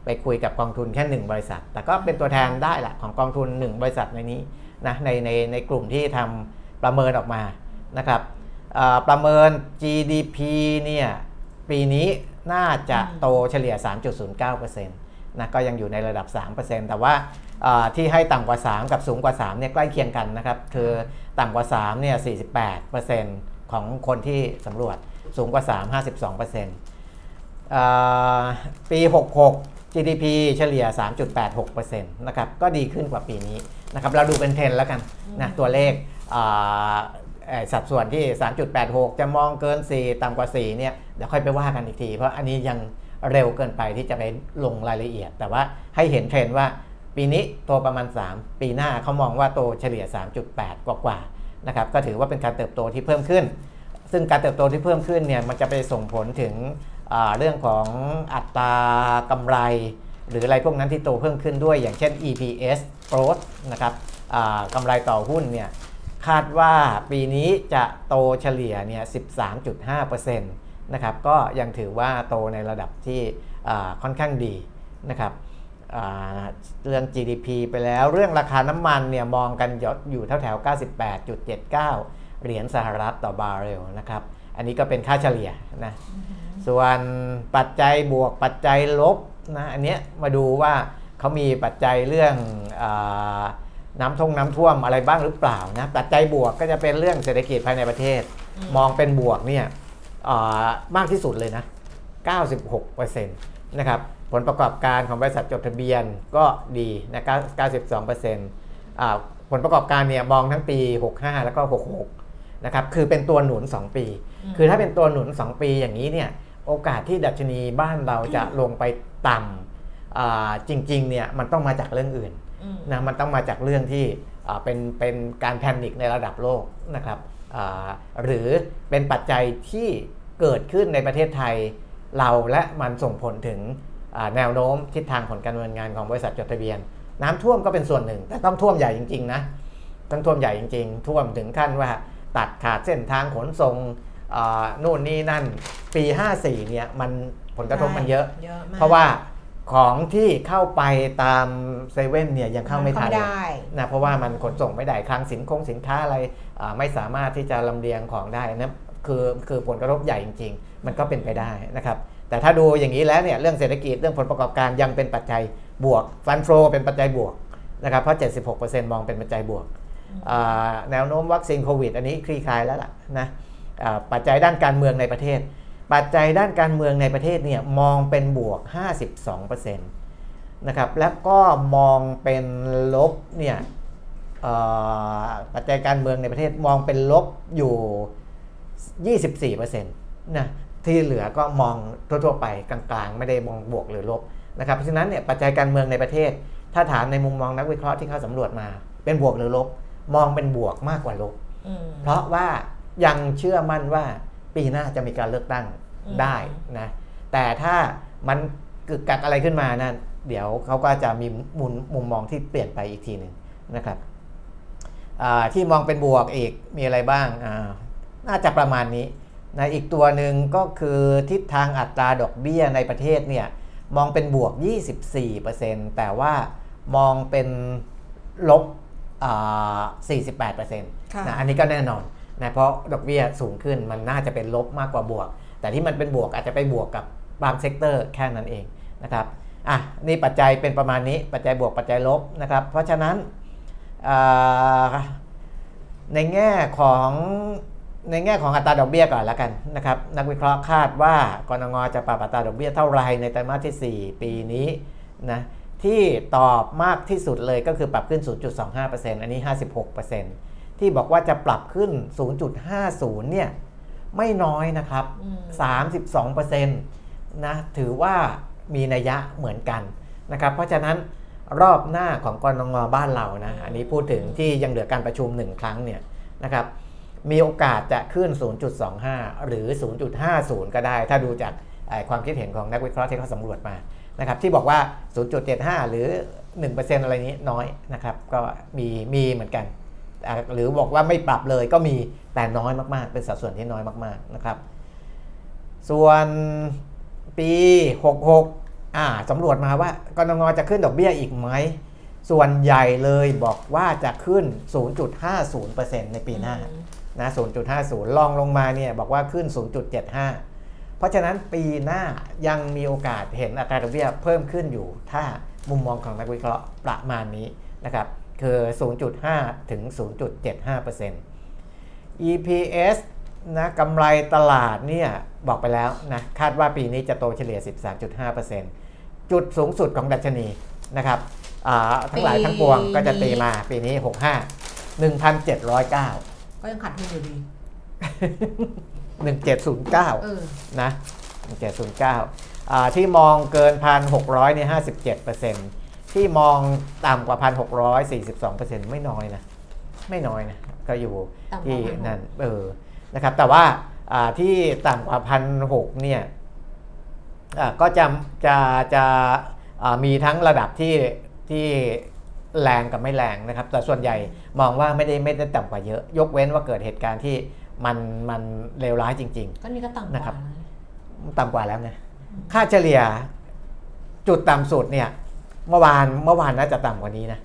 ไปคุยกับกองทุนแค่ 1 บริษัท แต่ก็เป็นตัวแทนได้แหละของกองทุน 1 บริษัทในนี้นะในในในกลุ่มที่ทำประเมินออกมานะครับเอ่อประเมิน GDP เนี่ยปีนี้น่าจะอืมโตเฉลี่ย 3.09%นะก็ยังอยู่ในระดับ 3%แต่ว่าเอ่อที่ให้ต่ำกว่า 3 กับสูงกว่า3เนี่ยใกล้เคียงกันนะครับ คือต่ำกว่า3เนี่ย48% ของคนที่สำรวจสูงกว่า 3 52%เอ่อปี 66 GDP เฉลี่ย 3.86%นะครับก็ดีขึ้นกว่าปีนี้นะครับเราดูเป็นเทรนด์แล้วกันนะตัวเลขเอ่อเอ่อสัดส่วนที่ 3.86 จะมองเกิน 4 ต่ำกว่า 4 เนี่ย เดี๋ยวค่อยไปว่ากันอีกที เพราะอันนี้ยังเร็วเกินไปที่จะไปลงรายละเอียด แต่ว่าให้เห็นเทรนด์ว่าปีนี้โตประมาณ 3 ปีหน้าเขามองว่าโตเฉลี่ย 3.8 กว่าๆ นะครับก็ถือว่าเป็นการเติบโตที่เพิ่มขึ้น ซึ่งการเติบโตที่เพิ่มขึ้นเนี่ยมันจะไปส่งผลถึงเรื่องของอัตรากำไร หรืออะไรพวกนั้นที่โตเพิ่มขึ้นด้วย อย่างเช่น EPS growth นะครับกำไรต่อหุ้นเนี่ยคาดว่าปีนี้จะโตเฉลี่ยเนี่ย 13.5%นะครับ ก็ยังถือว่าโตในระดับที่ค่อนข้างดีนะครับ เรื่อง GDP ไปแล้วเรื่องราคาน้ำมันเนี่ยมองกันอยู่แถวแถวๆ98.79 เหรียญสหรัฐต่อบาร์เรลนะครับ อันนี้ก็เป็นค่าเฉลี่ยนะส่วนปัจจัยบวกปัจจัยลบนะอันเนี้ยมาดูว่าเขามีปัจจัยเรื่องอาน้ำท่งน้ำท่วมอะไรบ้างหรือเปล่านะปัจจัยบวกก็จะเป็นเรื่องเศรษฐกิจภายในประเทศอืมมองเป็นบวกเนี่ยอ่ามากที่สุดเลยนะ 96%นะครับ ผลประกอบการของบริษัทจดทะเบียนก็ดีนะ92%อ่าผลประกอบการเนี่ยมองทั้งปี 65 แล้วก็ 66 นะครับ คือเป็นตัวหนุน 2 ปีอืมคือถ้าเป็นตัวหนุน 2 ปีอย่างนี้เนี่ย โอกาสที่ดัชนีบ้านเราจะลงไปต่ำอ่าจริงๆ เนี่ยมันต้องมาจากเรื่องอื่นอืมนะ มันต้องมาจากเรื่องที่อ่าเป็นเป็นการแพนิคในระดับโลกนะครับอ่าหรือเป็นปัจจัยที่เกิดขึ้นในประเทศไทยเราและมันส่งผลถึงอ่า แนวโน้มทิศทางผลการดำเนินงานของบริษัทจดทะเบียน น้ำท่วมก็เป็นส่วนหนึ่ง แต่ต้องท่วมใหญ่จริงๆนะต้องท่วมใหญ่จริง ๆ ท่วมถึงขั้นว่าตัดขาดเส้นทางขนส่งอ่านู่นนี่นั่นปี 54เนี่ยมันผลกระทบมันเยอะเยอะมากเพราะว่าของที่เข้าไปตามเซเว่นเนี่ยยังเข้าไม่ทันเข้าไม่ได้นะเพราะว่ามันขนส่งไม่ได้คลังสินคงสินค้าอะไรอ่าไม่สามารถที่จะลำเลียงของได้นะคือคือผลกระทบใหญ่จริง ๆ มันก็เป็นไปได้นะครับ แต่ถ้าดูอย่างนี้แล้วเนี่ยเรื่องเศรษฐกิจเรื่องผลประกอบการยังเป็นปัจจัยบวกฟันโฟเป็นปัจจัยบวกนะครับเพราะ 76%มองเป็นปัจจัยบวกแนวโน้มวัคซีนโควิด อันนี้คลี่คลายแล้วล่ะนะปัจจัยด้านการเมืองในประเทศ ปัจจัยด้านการเมืองในประเทศเนี่ยมองเป็นบวก 52%นะครับแล้วก็มองเป็นลบเนี่ยปัจจัยการเมืองในประเทศมองเป็นลบอยู่ 24%นะ ที่เหลือก็มองทั่วๆไปกลางๆ ไม่ได้มองบวกหรือลบนะครับเพราะฉะนั้นเนี่ยปัจจัยการเมืองในประเทศ ถ้าถามในมุมมองนักวิเคราะห์ที่เขาสำรวจมา เป็นบวกหรือลบ มองเป็นบวกมากกว่าลบอืมเพราะว่ายังเชื่อมั่นว่าปีหน้าจะมีการเลือกตั้งอืมได้นะแต่ถ้ามันกึกกักอะไรขึ้นมานั่นเดี๋ยวเขาก็จะมีมุมมุมมองที่เปลี่ยนไปอีกทีหนึ่งนะครับอ่าที่มองเป็นบวกอีกมีอะไรบ้างอ่าน่าจะประมาณนี้ นะอีกตัวหนึ่งก็คือทิศทางอัตราดอกเบี้ยในประเทศเนี่ยมองเป็นบวก 24%แต่ว่ามองเป็นลบอ่า48%นะคะอันนี้ก็แน่นอนนะเพราะดอกเบี้ยสูงขึ้นมันน่าจะเป็นลบมากกว่าบวก แต่ที่มันเป็นบวกอาจจะไปบวกกับบาง sector แค่นั้นเองนะครับอะนี่ปัจจัยเป็นประมาณนี้ปัจจัยบวกปัจจัยลบนะครับเพราะฉะนั้นอ่าในแง่ของ ในแง่ของอัตราดอกเบี้ยก่อนแล้วกันนะครับนักวิเคราะห์คาดว่ากรงจะปรับอัตราดอกเบี้ยเท่าไรในไตรมาสที่ 4 ปีนี้นะที่ตอบมากที่สุดเลยก็คือปรับขึ้น 0.25%อันนี้ 56%ที่บอกว่าจะปรับขึ้น 0.50 เนี่ยไม่น้อยนะครับอืม32%นะถือว่ามีนัยยะเหมือนกันนะครับเพราะฉะนั้นรอบหน้าของกรงงบ้านเรานะอันนี้พูดถึงที่ยังเหลือการประชุม 1 ครั้งเนี่ยนะครับ มีโอกาสจะขึ้น 0.25 หรือ 0.50 ก็ได้ ถ้าดูจากความคิดเห็นของนักวิเคราะห์ที่เขาสำรวจมานะครับที่บอกว่า 0.75 หรือ 1%อะไรนี้น้อยนะครับก็มีมีเหมือนกัน หรือบอกว่าไม่ปรับเลยก็มีแต่น้อยมากๆ เป็นสัดส่วนที่น้อยมากๆนะครับ ส่วนปี 66อ่าสำรวจมาว่ากรงงจะขึ้นดอกเบี้ยอีกไหม ส่วนใหญ่เลยบอกว่าจะขึ้น 0.50%ในปีหน้า นะ 0.50 ลองลงมาเนี่ยบอกว่าขึ้น 0.75 เพราะฉะนั้นปีหน้ายังมีโอกาสเห็นอัตราดอกเบี้ยเพิ่มขึ้นอยู่ ถ้ามุมมองของนักวิเคราะห์ประมาณนี้นะครับ คือ 0.5 ถึง 0.75% EPS นะกำไรตลาดเนี่ยบอกไปแล้วนะคาดว่าปีนี้จะโตเฉลี่ย 13.5%จุดสูงสุดของดัชนีนะครับทั้งหลายทั้งปวงก็จะตีมาปีนี้ 65 1,709 ก็ยังขาดทุนอยู่ดี1709เออนะ1709อ่าที่มองเกิน1,600เนี่ย57%ที่มองต่ำกว่า1,642%ไม่น้อยนะ ไม่น้อยนะ ก็อยู่ต่ำกว่าที่1,600นั่นเออนะครับ แต่ว่าอ่าที่ต่ำกว่า1,600เนี่ยอ่าก็จะจะจะอ่ามีทั้งระดับที่ที่ แรงกับไม่แรงนะครับ แต่ส่วนใหญ่มองว่าไม่ได้ไม่ได้ต่ำกว่าเยอะ ยกเว้นว่าเกิดเหตุการณ์ที่มันมันเลวร้ายจริง ๆ ก็นี่ก็ต่ำกนะครัว่าบนะต่ำกว่าแล้วนะค่าเฉลี่ยจุดต่ำสุดเนี่ยเมื่อวานเมื่อวานน่าจะต่ำกว่านี้นะ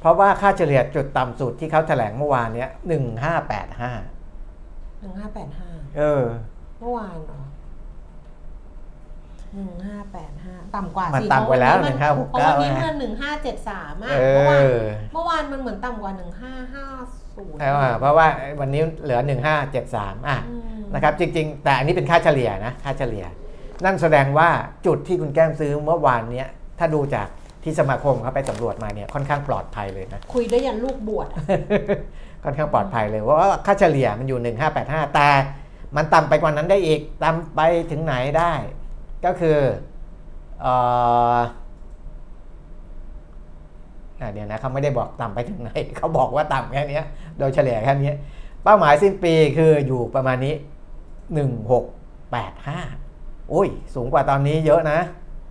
เพราะว่าค่าเฉลี่ยจุดต่ำสุดที่เขาแถลงเมื่อวานเนี้ยหนึ่งห้าแปดห้าหนึ่งห้าแปดห้าเออ เมื่อวานเหรอ หนึ่งห้าแปดห้าต่ำกว่ามันสิต่ำกว่าแล้วเพระน1569เพราะวันนี้นะมันหนึ่งห้าเจ็ดสามอะเอเมื่อวานอเมื่อวานมันเหมือนต่ำกว่าหนึ่งห้าห้าศูนย์เอาอะเพราะว่าวันนี้เหลือ1573อะนะครับจริง ๆ แต่อันนี้เป็นค่าเฉลี่ยนะค่าเฉลี่ย นั่นแสดงว่าจุดที่คุณแก้มซื้อเมื่อวานเนี้ยถ้าดูจากที่สมาคมเขาไปสำรวจมาเนี่ยค่อนข้างปลอดภัยเลยนะคุยได้ยันลูกบวชอะค่อนข้างปลอดภัยเลยเพราะว่าค่าเฉลี่ยมันอยู่ 1585 แต่มันต่ำไปกว่านั้นได้อีกต่ำไปถึงไหนได้ ก็คือเอ่ออะเดี๋ยวนะเขาไม่ได้บอกต่ำไปถึงไหนเขาบอกว่าต่ำแค่เนี้ยโดยเฉลี่ยแค่เนี้ยเป้าหมายสิ้นปีคืออยู่ประมาณนี้ 1685 อุ้ย สูงกว่าตอนนี้เยอะนะ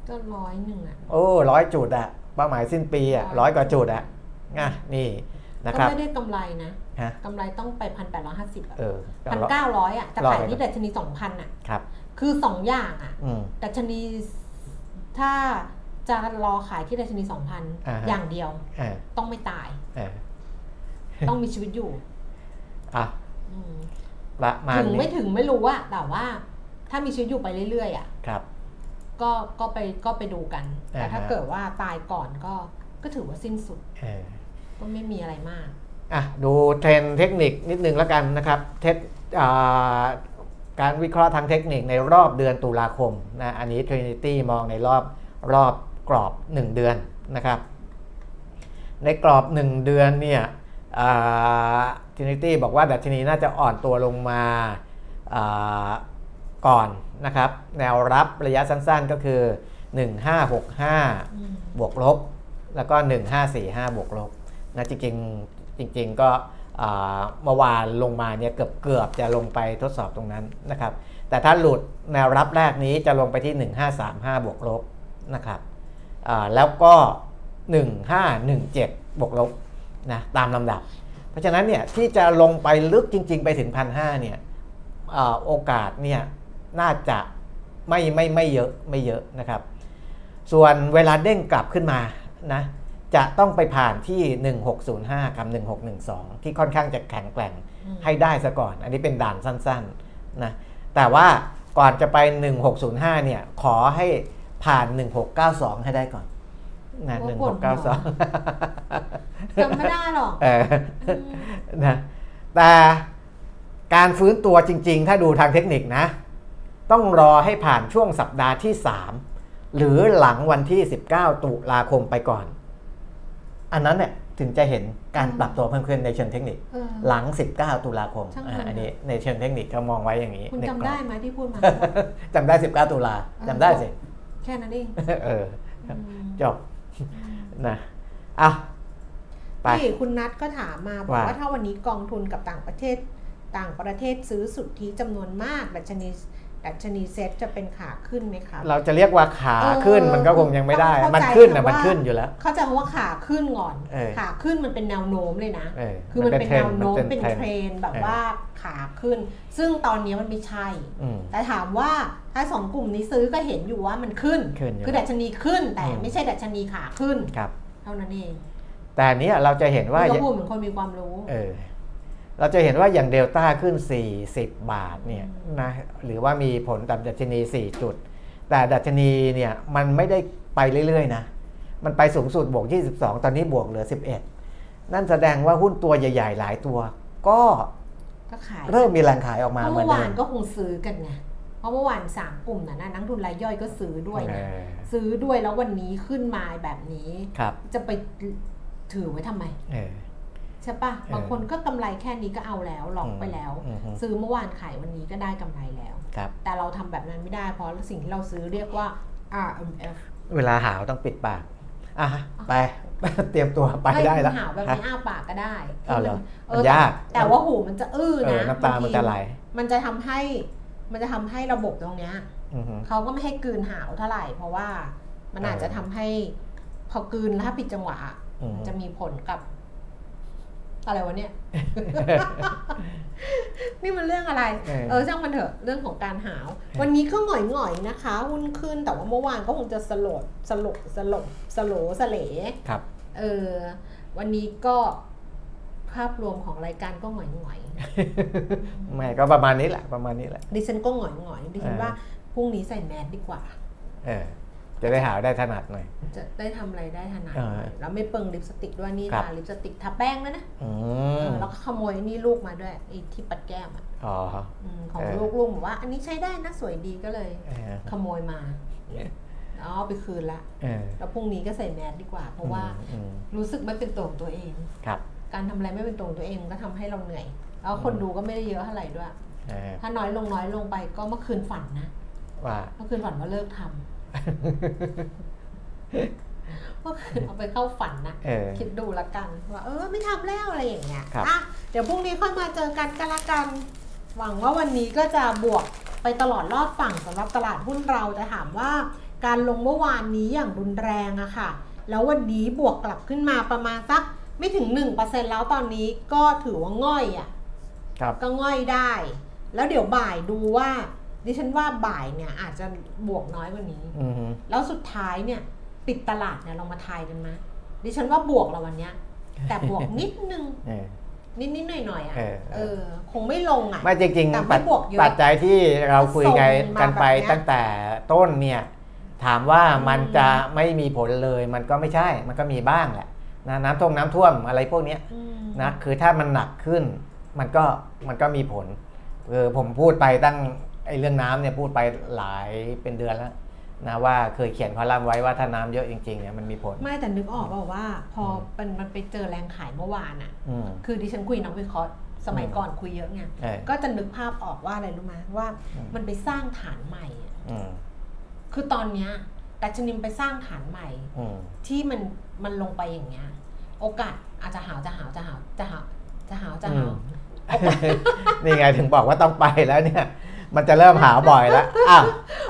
ก็ร้อยหนึ่งอะโอ้ร้อยจุดอะเป้าหมายสิ้นปีอะร้อยกว่าจุดอะอะนี่นะก็ครับไม่ได้กำไรนะฮะกำไรต้องไปพันแปดร้อยห้าสิบอะเออพันเก้าร้อยอะจะรอขายไปที่ดัชนีสองพันอะครับ คือสองอย่างอะอืม ดัชนีถ้าจะรอขายที่ดัชนีสองพันอ่าฮะ อย่างเดียวอ่าต้องไม่ตาย อ่าต้องมีชีวิตอยู่อะอืมประมาณถึงไม่นี้ถึงไม่รู้อะแต่ว่า ถ้ามีชีวิตอยู่ไปเรื่อยๆอะครับ ก็ก็ไปก็ไปดูกัน แต่ถ้าอ่าฮะ เกิดว่าตายก่อนก็ก็ถือว่าสิ้นสุดเออ ก็ไม่มีอะไรมาก อะดูเทรนด์เทคนิคนิดนึงแล้วกันนะครับเทคอ่า การวิเคราะห์ทางเทคนิคในรอบเดือนตุลาคมนะอันนี้ Trinity มองในรอบรอบกรอบ 1 เดือนนะครับ ในกรอบ 1 เดือนเนี่ยอ่า Trinity บอกว่าดัชนีน่าจะอ่อนตัวลงมาาก่อนนะครับ แนวรับระยะสั้นๆก็คือ 1565 บวกลบ แล้วก็ 1545 บวกลบนะจริงๆจริง ๆ ก็ เมื่อวานลงมาเนี่ยเกือบเกือบจะลงไปทดสอบตรงนั้นนะครับ แต่ถ้าหลุดแนวรับแรกนี้จะลงไปที่ 1535 บวกลบนะครับแล้วก็ 1517 บวกลบนะตามลำดับ เพราะฉะนั้นเนี่ยที่จะลงไปลึกจริง ๆ ไปถึง 1,500เนี่ยอโอกาสเนี่ยน่าจะไม่ไม่ไม่เยอะไม่เยอะนะครับ ส่วนเวลาเด้งกลับขึ้นมานะ จะต้องไปผ่านที่ 1605กับ1612 ที่ค่อนข้างจะแข็งแกร่งอืมให้ได้ซะก่อน อันนี้เป็นด่านสั้นๆนะแต่ว่าก่อนจะไป 1605 เนี่ย ขอให้ผ่าน 1692 ให้ได้ก่อนนะโอ้ปวดหัว1692จำไม่ได้หรอกเออนะแต่การฟื้นตัวจริง ๆ ถ้าดูทางเทคนิคนะ ต้องรอให้ผ่านช่วงสัปดาห์ที่ 3 หรือหลังวันที่ 19 ตุลาคมไปก่อน อันนั้นเนี่ยถึงจะเห็นการปรับตัวเพิ่มขึ้นในเชิงเทคนิคเออหลัง 19 ตุลาคมช่างมันอ่าอันนี้ในเชิงเทคนิคเขามองไว้อย่างนี้คุณในกรจำอบได้ไหมที่พูดมาจำได้ 19 ตุลาจำได้สิ แค่นั้นเองเอออืมจบนะอะไปนี่คุณนัทก็ถามมาบอกว่าว่าถ้าวันนี้กองทุนกับต่างประเทศต่างประเทศซื้อสุทธิจำนวนมากดัชนี ดัชนีเซ็ตจะเป็นขาขึ้นไหมครับเราจะเรียกว่าขาขึ้นเออมันก็คงยังไม่ได้ต้องมันเข้าใจขึ้นนะแต่มันว่าขึ้นอยู่แล้ว เข้าใจคำว่าขาขึ้นก่อนเออขาขึ้นมันเป็นแนวโน้มเลยนะเออคือมันเป็นทรแนวโน้มมัเป็นทรเทรนด์แบบเออว่าขาขึ้น ซึ่งตอนนี้มันไม่ใช่อืมแต่ถามว่าถ้าสองกลุ่มนี้ซื้อก็เห็นอยู่ว่ามันขึ้นขึ้นอยู่คือดัชนีขึ้นแต่อืมไม่ใช่ดัชนีขาขึ้นครับเท่านั้นเอง แต่อันเนี้ยเราจะเห็นว่านี่ก็พูดเหมือนคนมีความรู้ เออเราจะเห็นว่าอย่างเดลต้าขึ้น 40 บาทเนี่ยนะหรือว่ามีผลต่ำดัชนี 4 จุด แต่ดัชนีเนี่ยมันไม่ได้ไปเรื่อยๆนะมันไปสูงสุดบวก 22 ตอนนี้บวกเหลือ 11 นั่นแสดงว่าหุ้นตัวใหญ่ ๆ หลายตัวก็ก็ขายเริ่มมีแรงขายออกเพมาราะเหมือเมื่นอเดิวานมก็คงซื้อกันไงเพราะเมื่อวานสามกลุ่มนั้นนะนักทุนรายย่อยก็ซื้อด้วยเอนะอซื้อด้วยแล้ววันนี้ขึ้นมาแบบนี้ครับจะไปถือไว้ทำไมเออใช่ปะเออบางคนก็กำไรแค่นี้ก็เอาแล้วล็อกไปแล้วอืมอืมซื้อเมื่อวานขายวันนี้ก็ได้กำไรแล้วครับแต่เราทำแบบนั้นไม่ได้ เพราะสิ่งที่เราซื้อเรียกว่า RMF เวลาหาวต้องปิดปากอะไปเตรียมตัวไปได้แล้วม่หาวแบบนี้อ้าปากก็ได้เอาเหรอเอมันอยากแต่ว่าหูมันจะอื้อเออนะน้ำตามันจะไหลมันจะทำให้มันจะทำให้ระบบตรงเนี้ยอือฮึเขาก็ไม่ให้กลืนหาวเท่าไหร่ เพราะว่ามันอาจจะทำให้พอกลืนถ้าผิดจังหวะอืมมันจะมีผลกับ อะไรวะเนี่ย นี่มันเรื่องอะไรเออเออช่างมันเถอะเรื่องของการหาว วันนี้ก็หง่อยๆนะคะ หุ้นขึ้นแต่ว่าเมื่อวานก็คงจะสลดสลบสลบสโลสเลครับ เออวันนี้ก็ภาพรวมของรายการก็หง่อยไม่ก็ประมาณนี้แหละประมาณนี้แหละๆดิฉันก็หง่อยๆดิฉันเออว่าพรุ่งนี้ใส่แมสดีกว่า เออ จะได้หาวได้ถนัดหน่อย จะได้ทำอะไรได้ถนัดเออหน่อยแล้วไม่เปิงลิปสติกด้วยนี่ครับ ทาลิปสติกทาแป้งแล้วนะอืเอมอแล้วก็ขโมยนี่ลูกมาด้วยไอ้ที่ปัดแก้มอะอ๋อ อืมของเออ ลูกลูกบอกว่า อันนี้ใช้ได้นะสวยดีก็เลย เออขโมยมาแล้วเอาไปคืนละ เออแล้วพรุ่งนี้ก็ใส่แมสดีกว่า เพราะว่าอืมรู้สึกไม่เป็นตัวของตัวเอง ครับ การทำอะไรไม่เป็นตัวของตัวเองมันก็ทำให้เราเหนื่อย แล้วคนดูก็ไม่ได้เยอะเท่าไหร่ด้วย เออถ้าน้อยลงน้อยลงไปก็เมื่อคืนฝันนะ ว่า เมื่อคืนฝันว่าเลิกทำ เมื่อคืนเอาไปเข้าฝันนะเออคิดดูละกันว่าเออไม่ทำแล้วอะไรอย่างเงี้ยครับอะเดี๋ยวพรุ่งนี้ค่อยมาเจอกันกันละกัน หวังว่าวันนี้ก็จะบวกไปตลอดรอดฝั่งสำหรับตลาดหุ้นเราจะถามว่า การลงเมื่อวานนี้อย่างรุนแรงอะค่ะ แล้ววันนี้บวกกลับขึ้นมาประมาณสักไม่ถึง 1%แล้วตอนนี้ก็ถือว่าง่อยอะครับก็ง่อยได้ แล้วเดี๋ยวบ่ายดูว่า ดิฉันว่าบ่ายเนี่ยอาจจะบวกน้อยกว่านี้ อืมฮึแล้วสุดท้ายเนี่ยปิดตลาดเนี่ยเรามาทายกันไหมดิฉันว่าบวกเราวันเนี้ย แต่บวกนิดนึง เออ นิดนิดหน่อยหน่อยๆอะเออเออ เออ คงไม่ลงอะ ไม่จริงแต่ๆไม่ปัจบวกเยอะปัจจัยที่เราคุยกันส่งมากันไปแบบเนี้ยตั้งแต่ต้นเนี่ยถามว่ามันอืม จะไม่มีผลเลยมันก็ไม่ใช่มันก็มีบ้างแหละนะน้ำท่วมน้ำท่วมอะไรพวกเนี้ยอืมนะคือถ้ามันหนักขึ้น มันก็มันก็มีผลเออผมพูดไปตั้ง ไอ้เรื่องน้ำเนี่ยพูดไปหลายเป็นเดือนแล้วนะว่าเคยเขียนคอลัมน์ไว้ว่าถ้าน้ำเยอะจริงๆเนี่ยมันมีผล ไม่แต่นึกออกเปล่าว่า พอมันมันไปเจอแรงขายเมื่อวานอะ อืม คือดิฉันคุยนักวิเคราะห์สมัยอืมก่อนคุยเยอะไงเออ ก็จะนึกภาพออกว่าอะไรรู้ไหมว่า อืม มันไปสร้างฐานใหม่อะอืมคือตอนเนี้ยดัชนิมไปสร้างฐานใหม่ อืม ที่มันมันลงไปอย่างเงี้ย โอกาสอาจจะหาวจะหาวจะหาวจะหาวจะหาวจะหาว นี่ไงถึงบอกว่าต้องไปแล้วเนี่ย มันจะเริ่มหาบ่อยแล้วอ้าว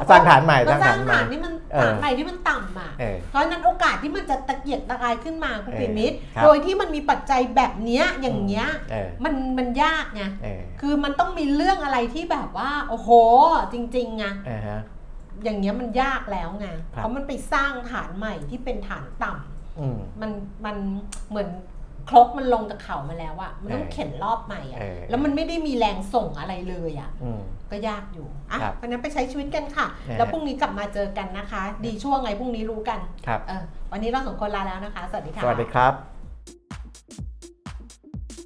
สร้างฐานใหม่ก็สร้างสร้าฐางนใหม่ฐานที่มันเออฐานใหม่ที่มันต่ำอะเออเพราะฉะนั้นโอกาสที่มันจะตะเกียกตะกายขึ้นมาคุณเออปิมิตรครับโดยที่มันมีปัจจัยแบบเนี้ยอย่างเงี้ยเออมันมันยากไงเออคือมันต้องมีเรื่องอะไรที่แบบว่า โอ้โห จริงๆไงเออฮะอย่างเงี้ยมันยากแล้วไงครับเพราะมันไปสร้างฐานใหม่ที่เป็นฐานต่ำอืมมันมันเหมือน ครกมันลงจากเขามาแล้วอะมันต้องเออเข็นรอบใหม่อะเออแล้วมันไม่ได้มีแรงส่งอะไรเลยอะอืมก็ยากอยู่อะครับวันนั้นไปใช้ชีวิตกันค่ะนะฮะแล้วพรุ่งนี้กลับมาเจอกันนะคะ ดีช่วงไงพรุ่งนี้รู้กันครับเออวันนี้เราสองคนลาแล้วนะคะ สวัสดีค่ะ สวัสดีครับ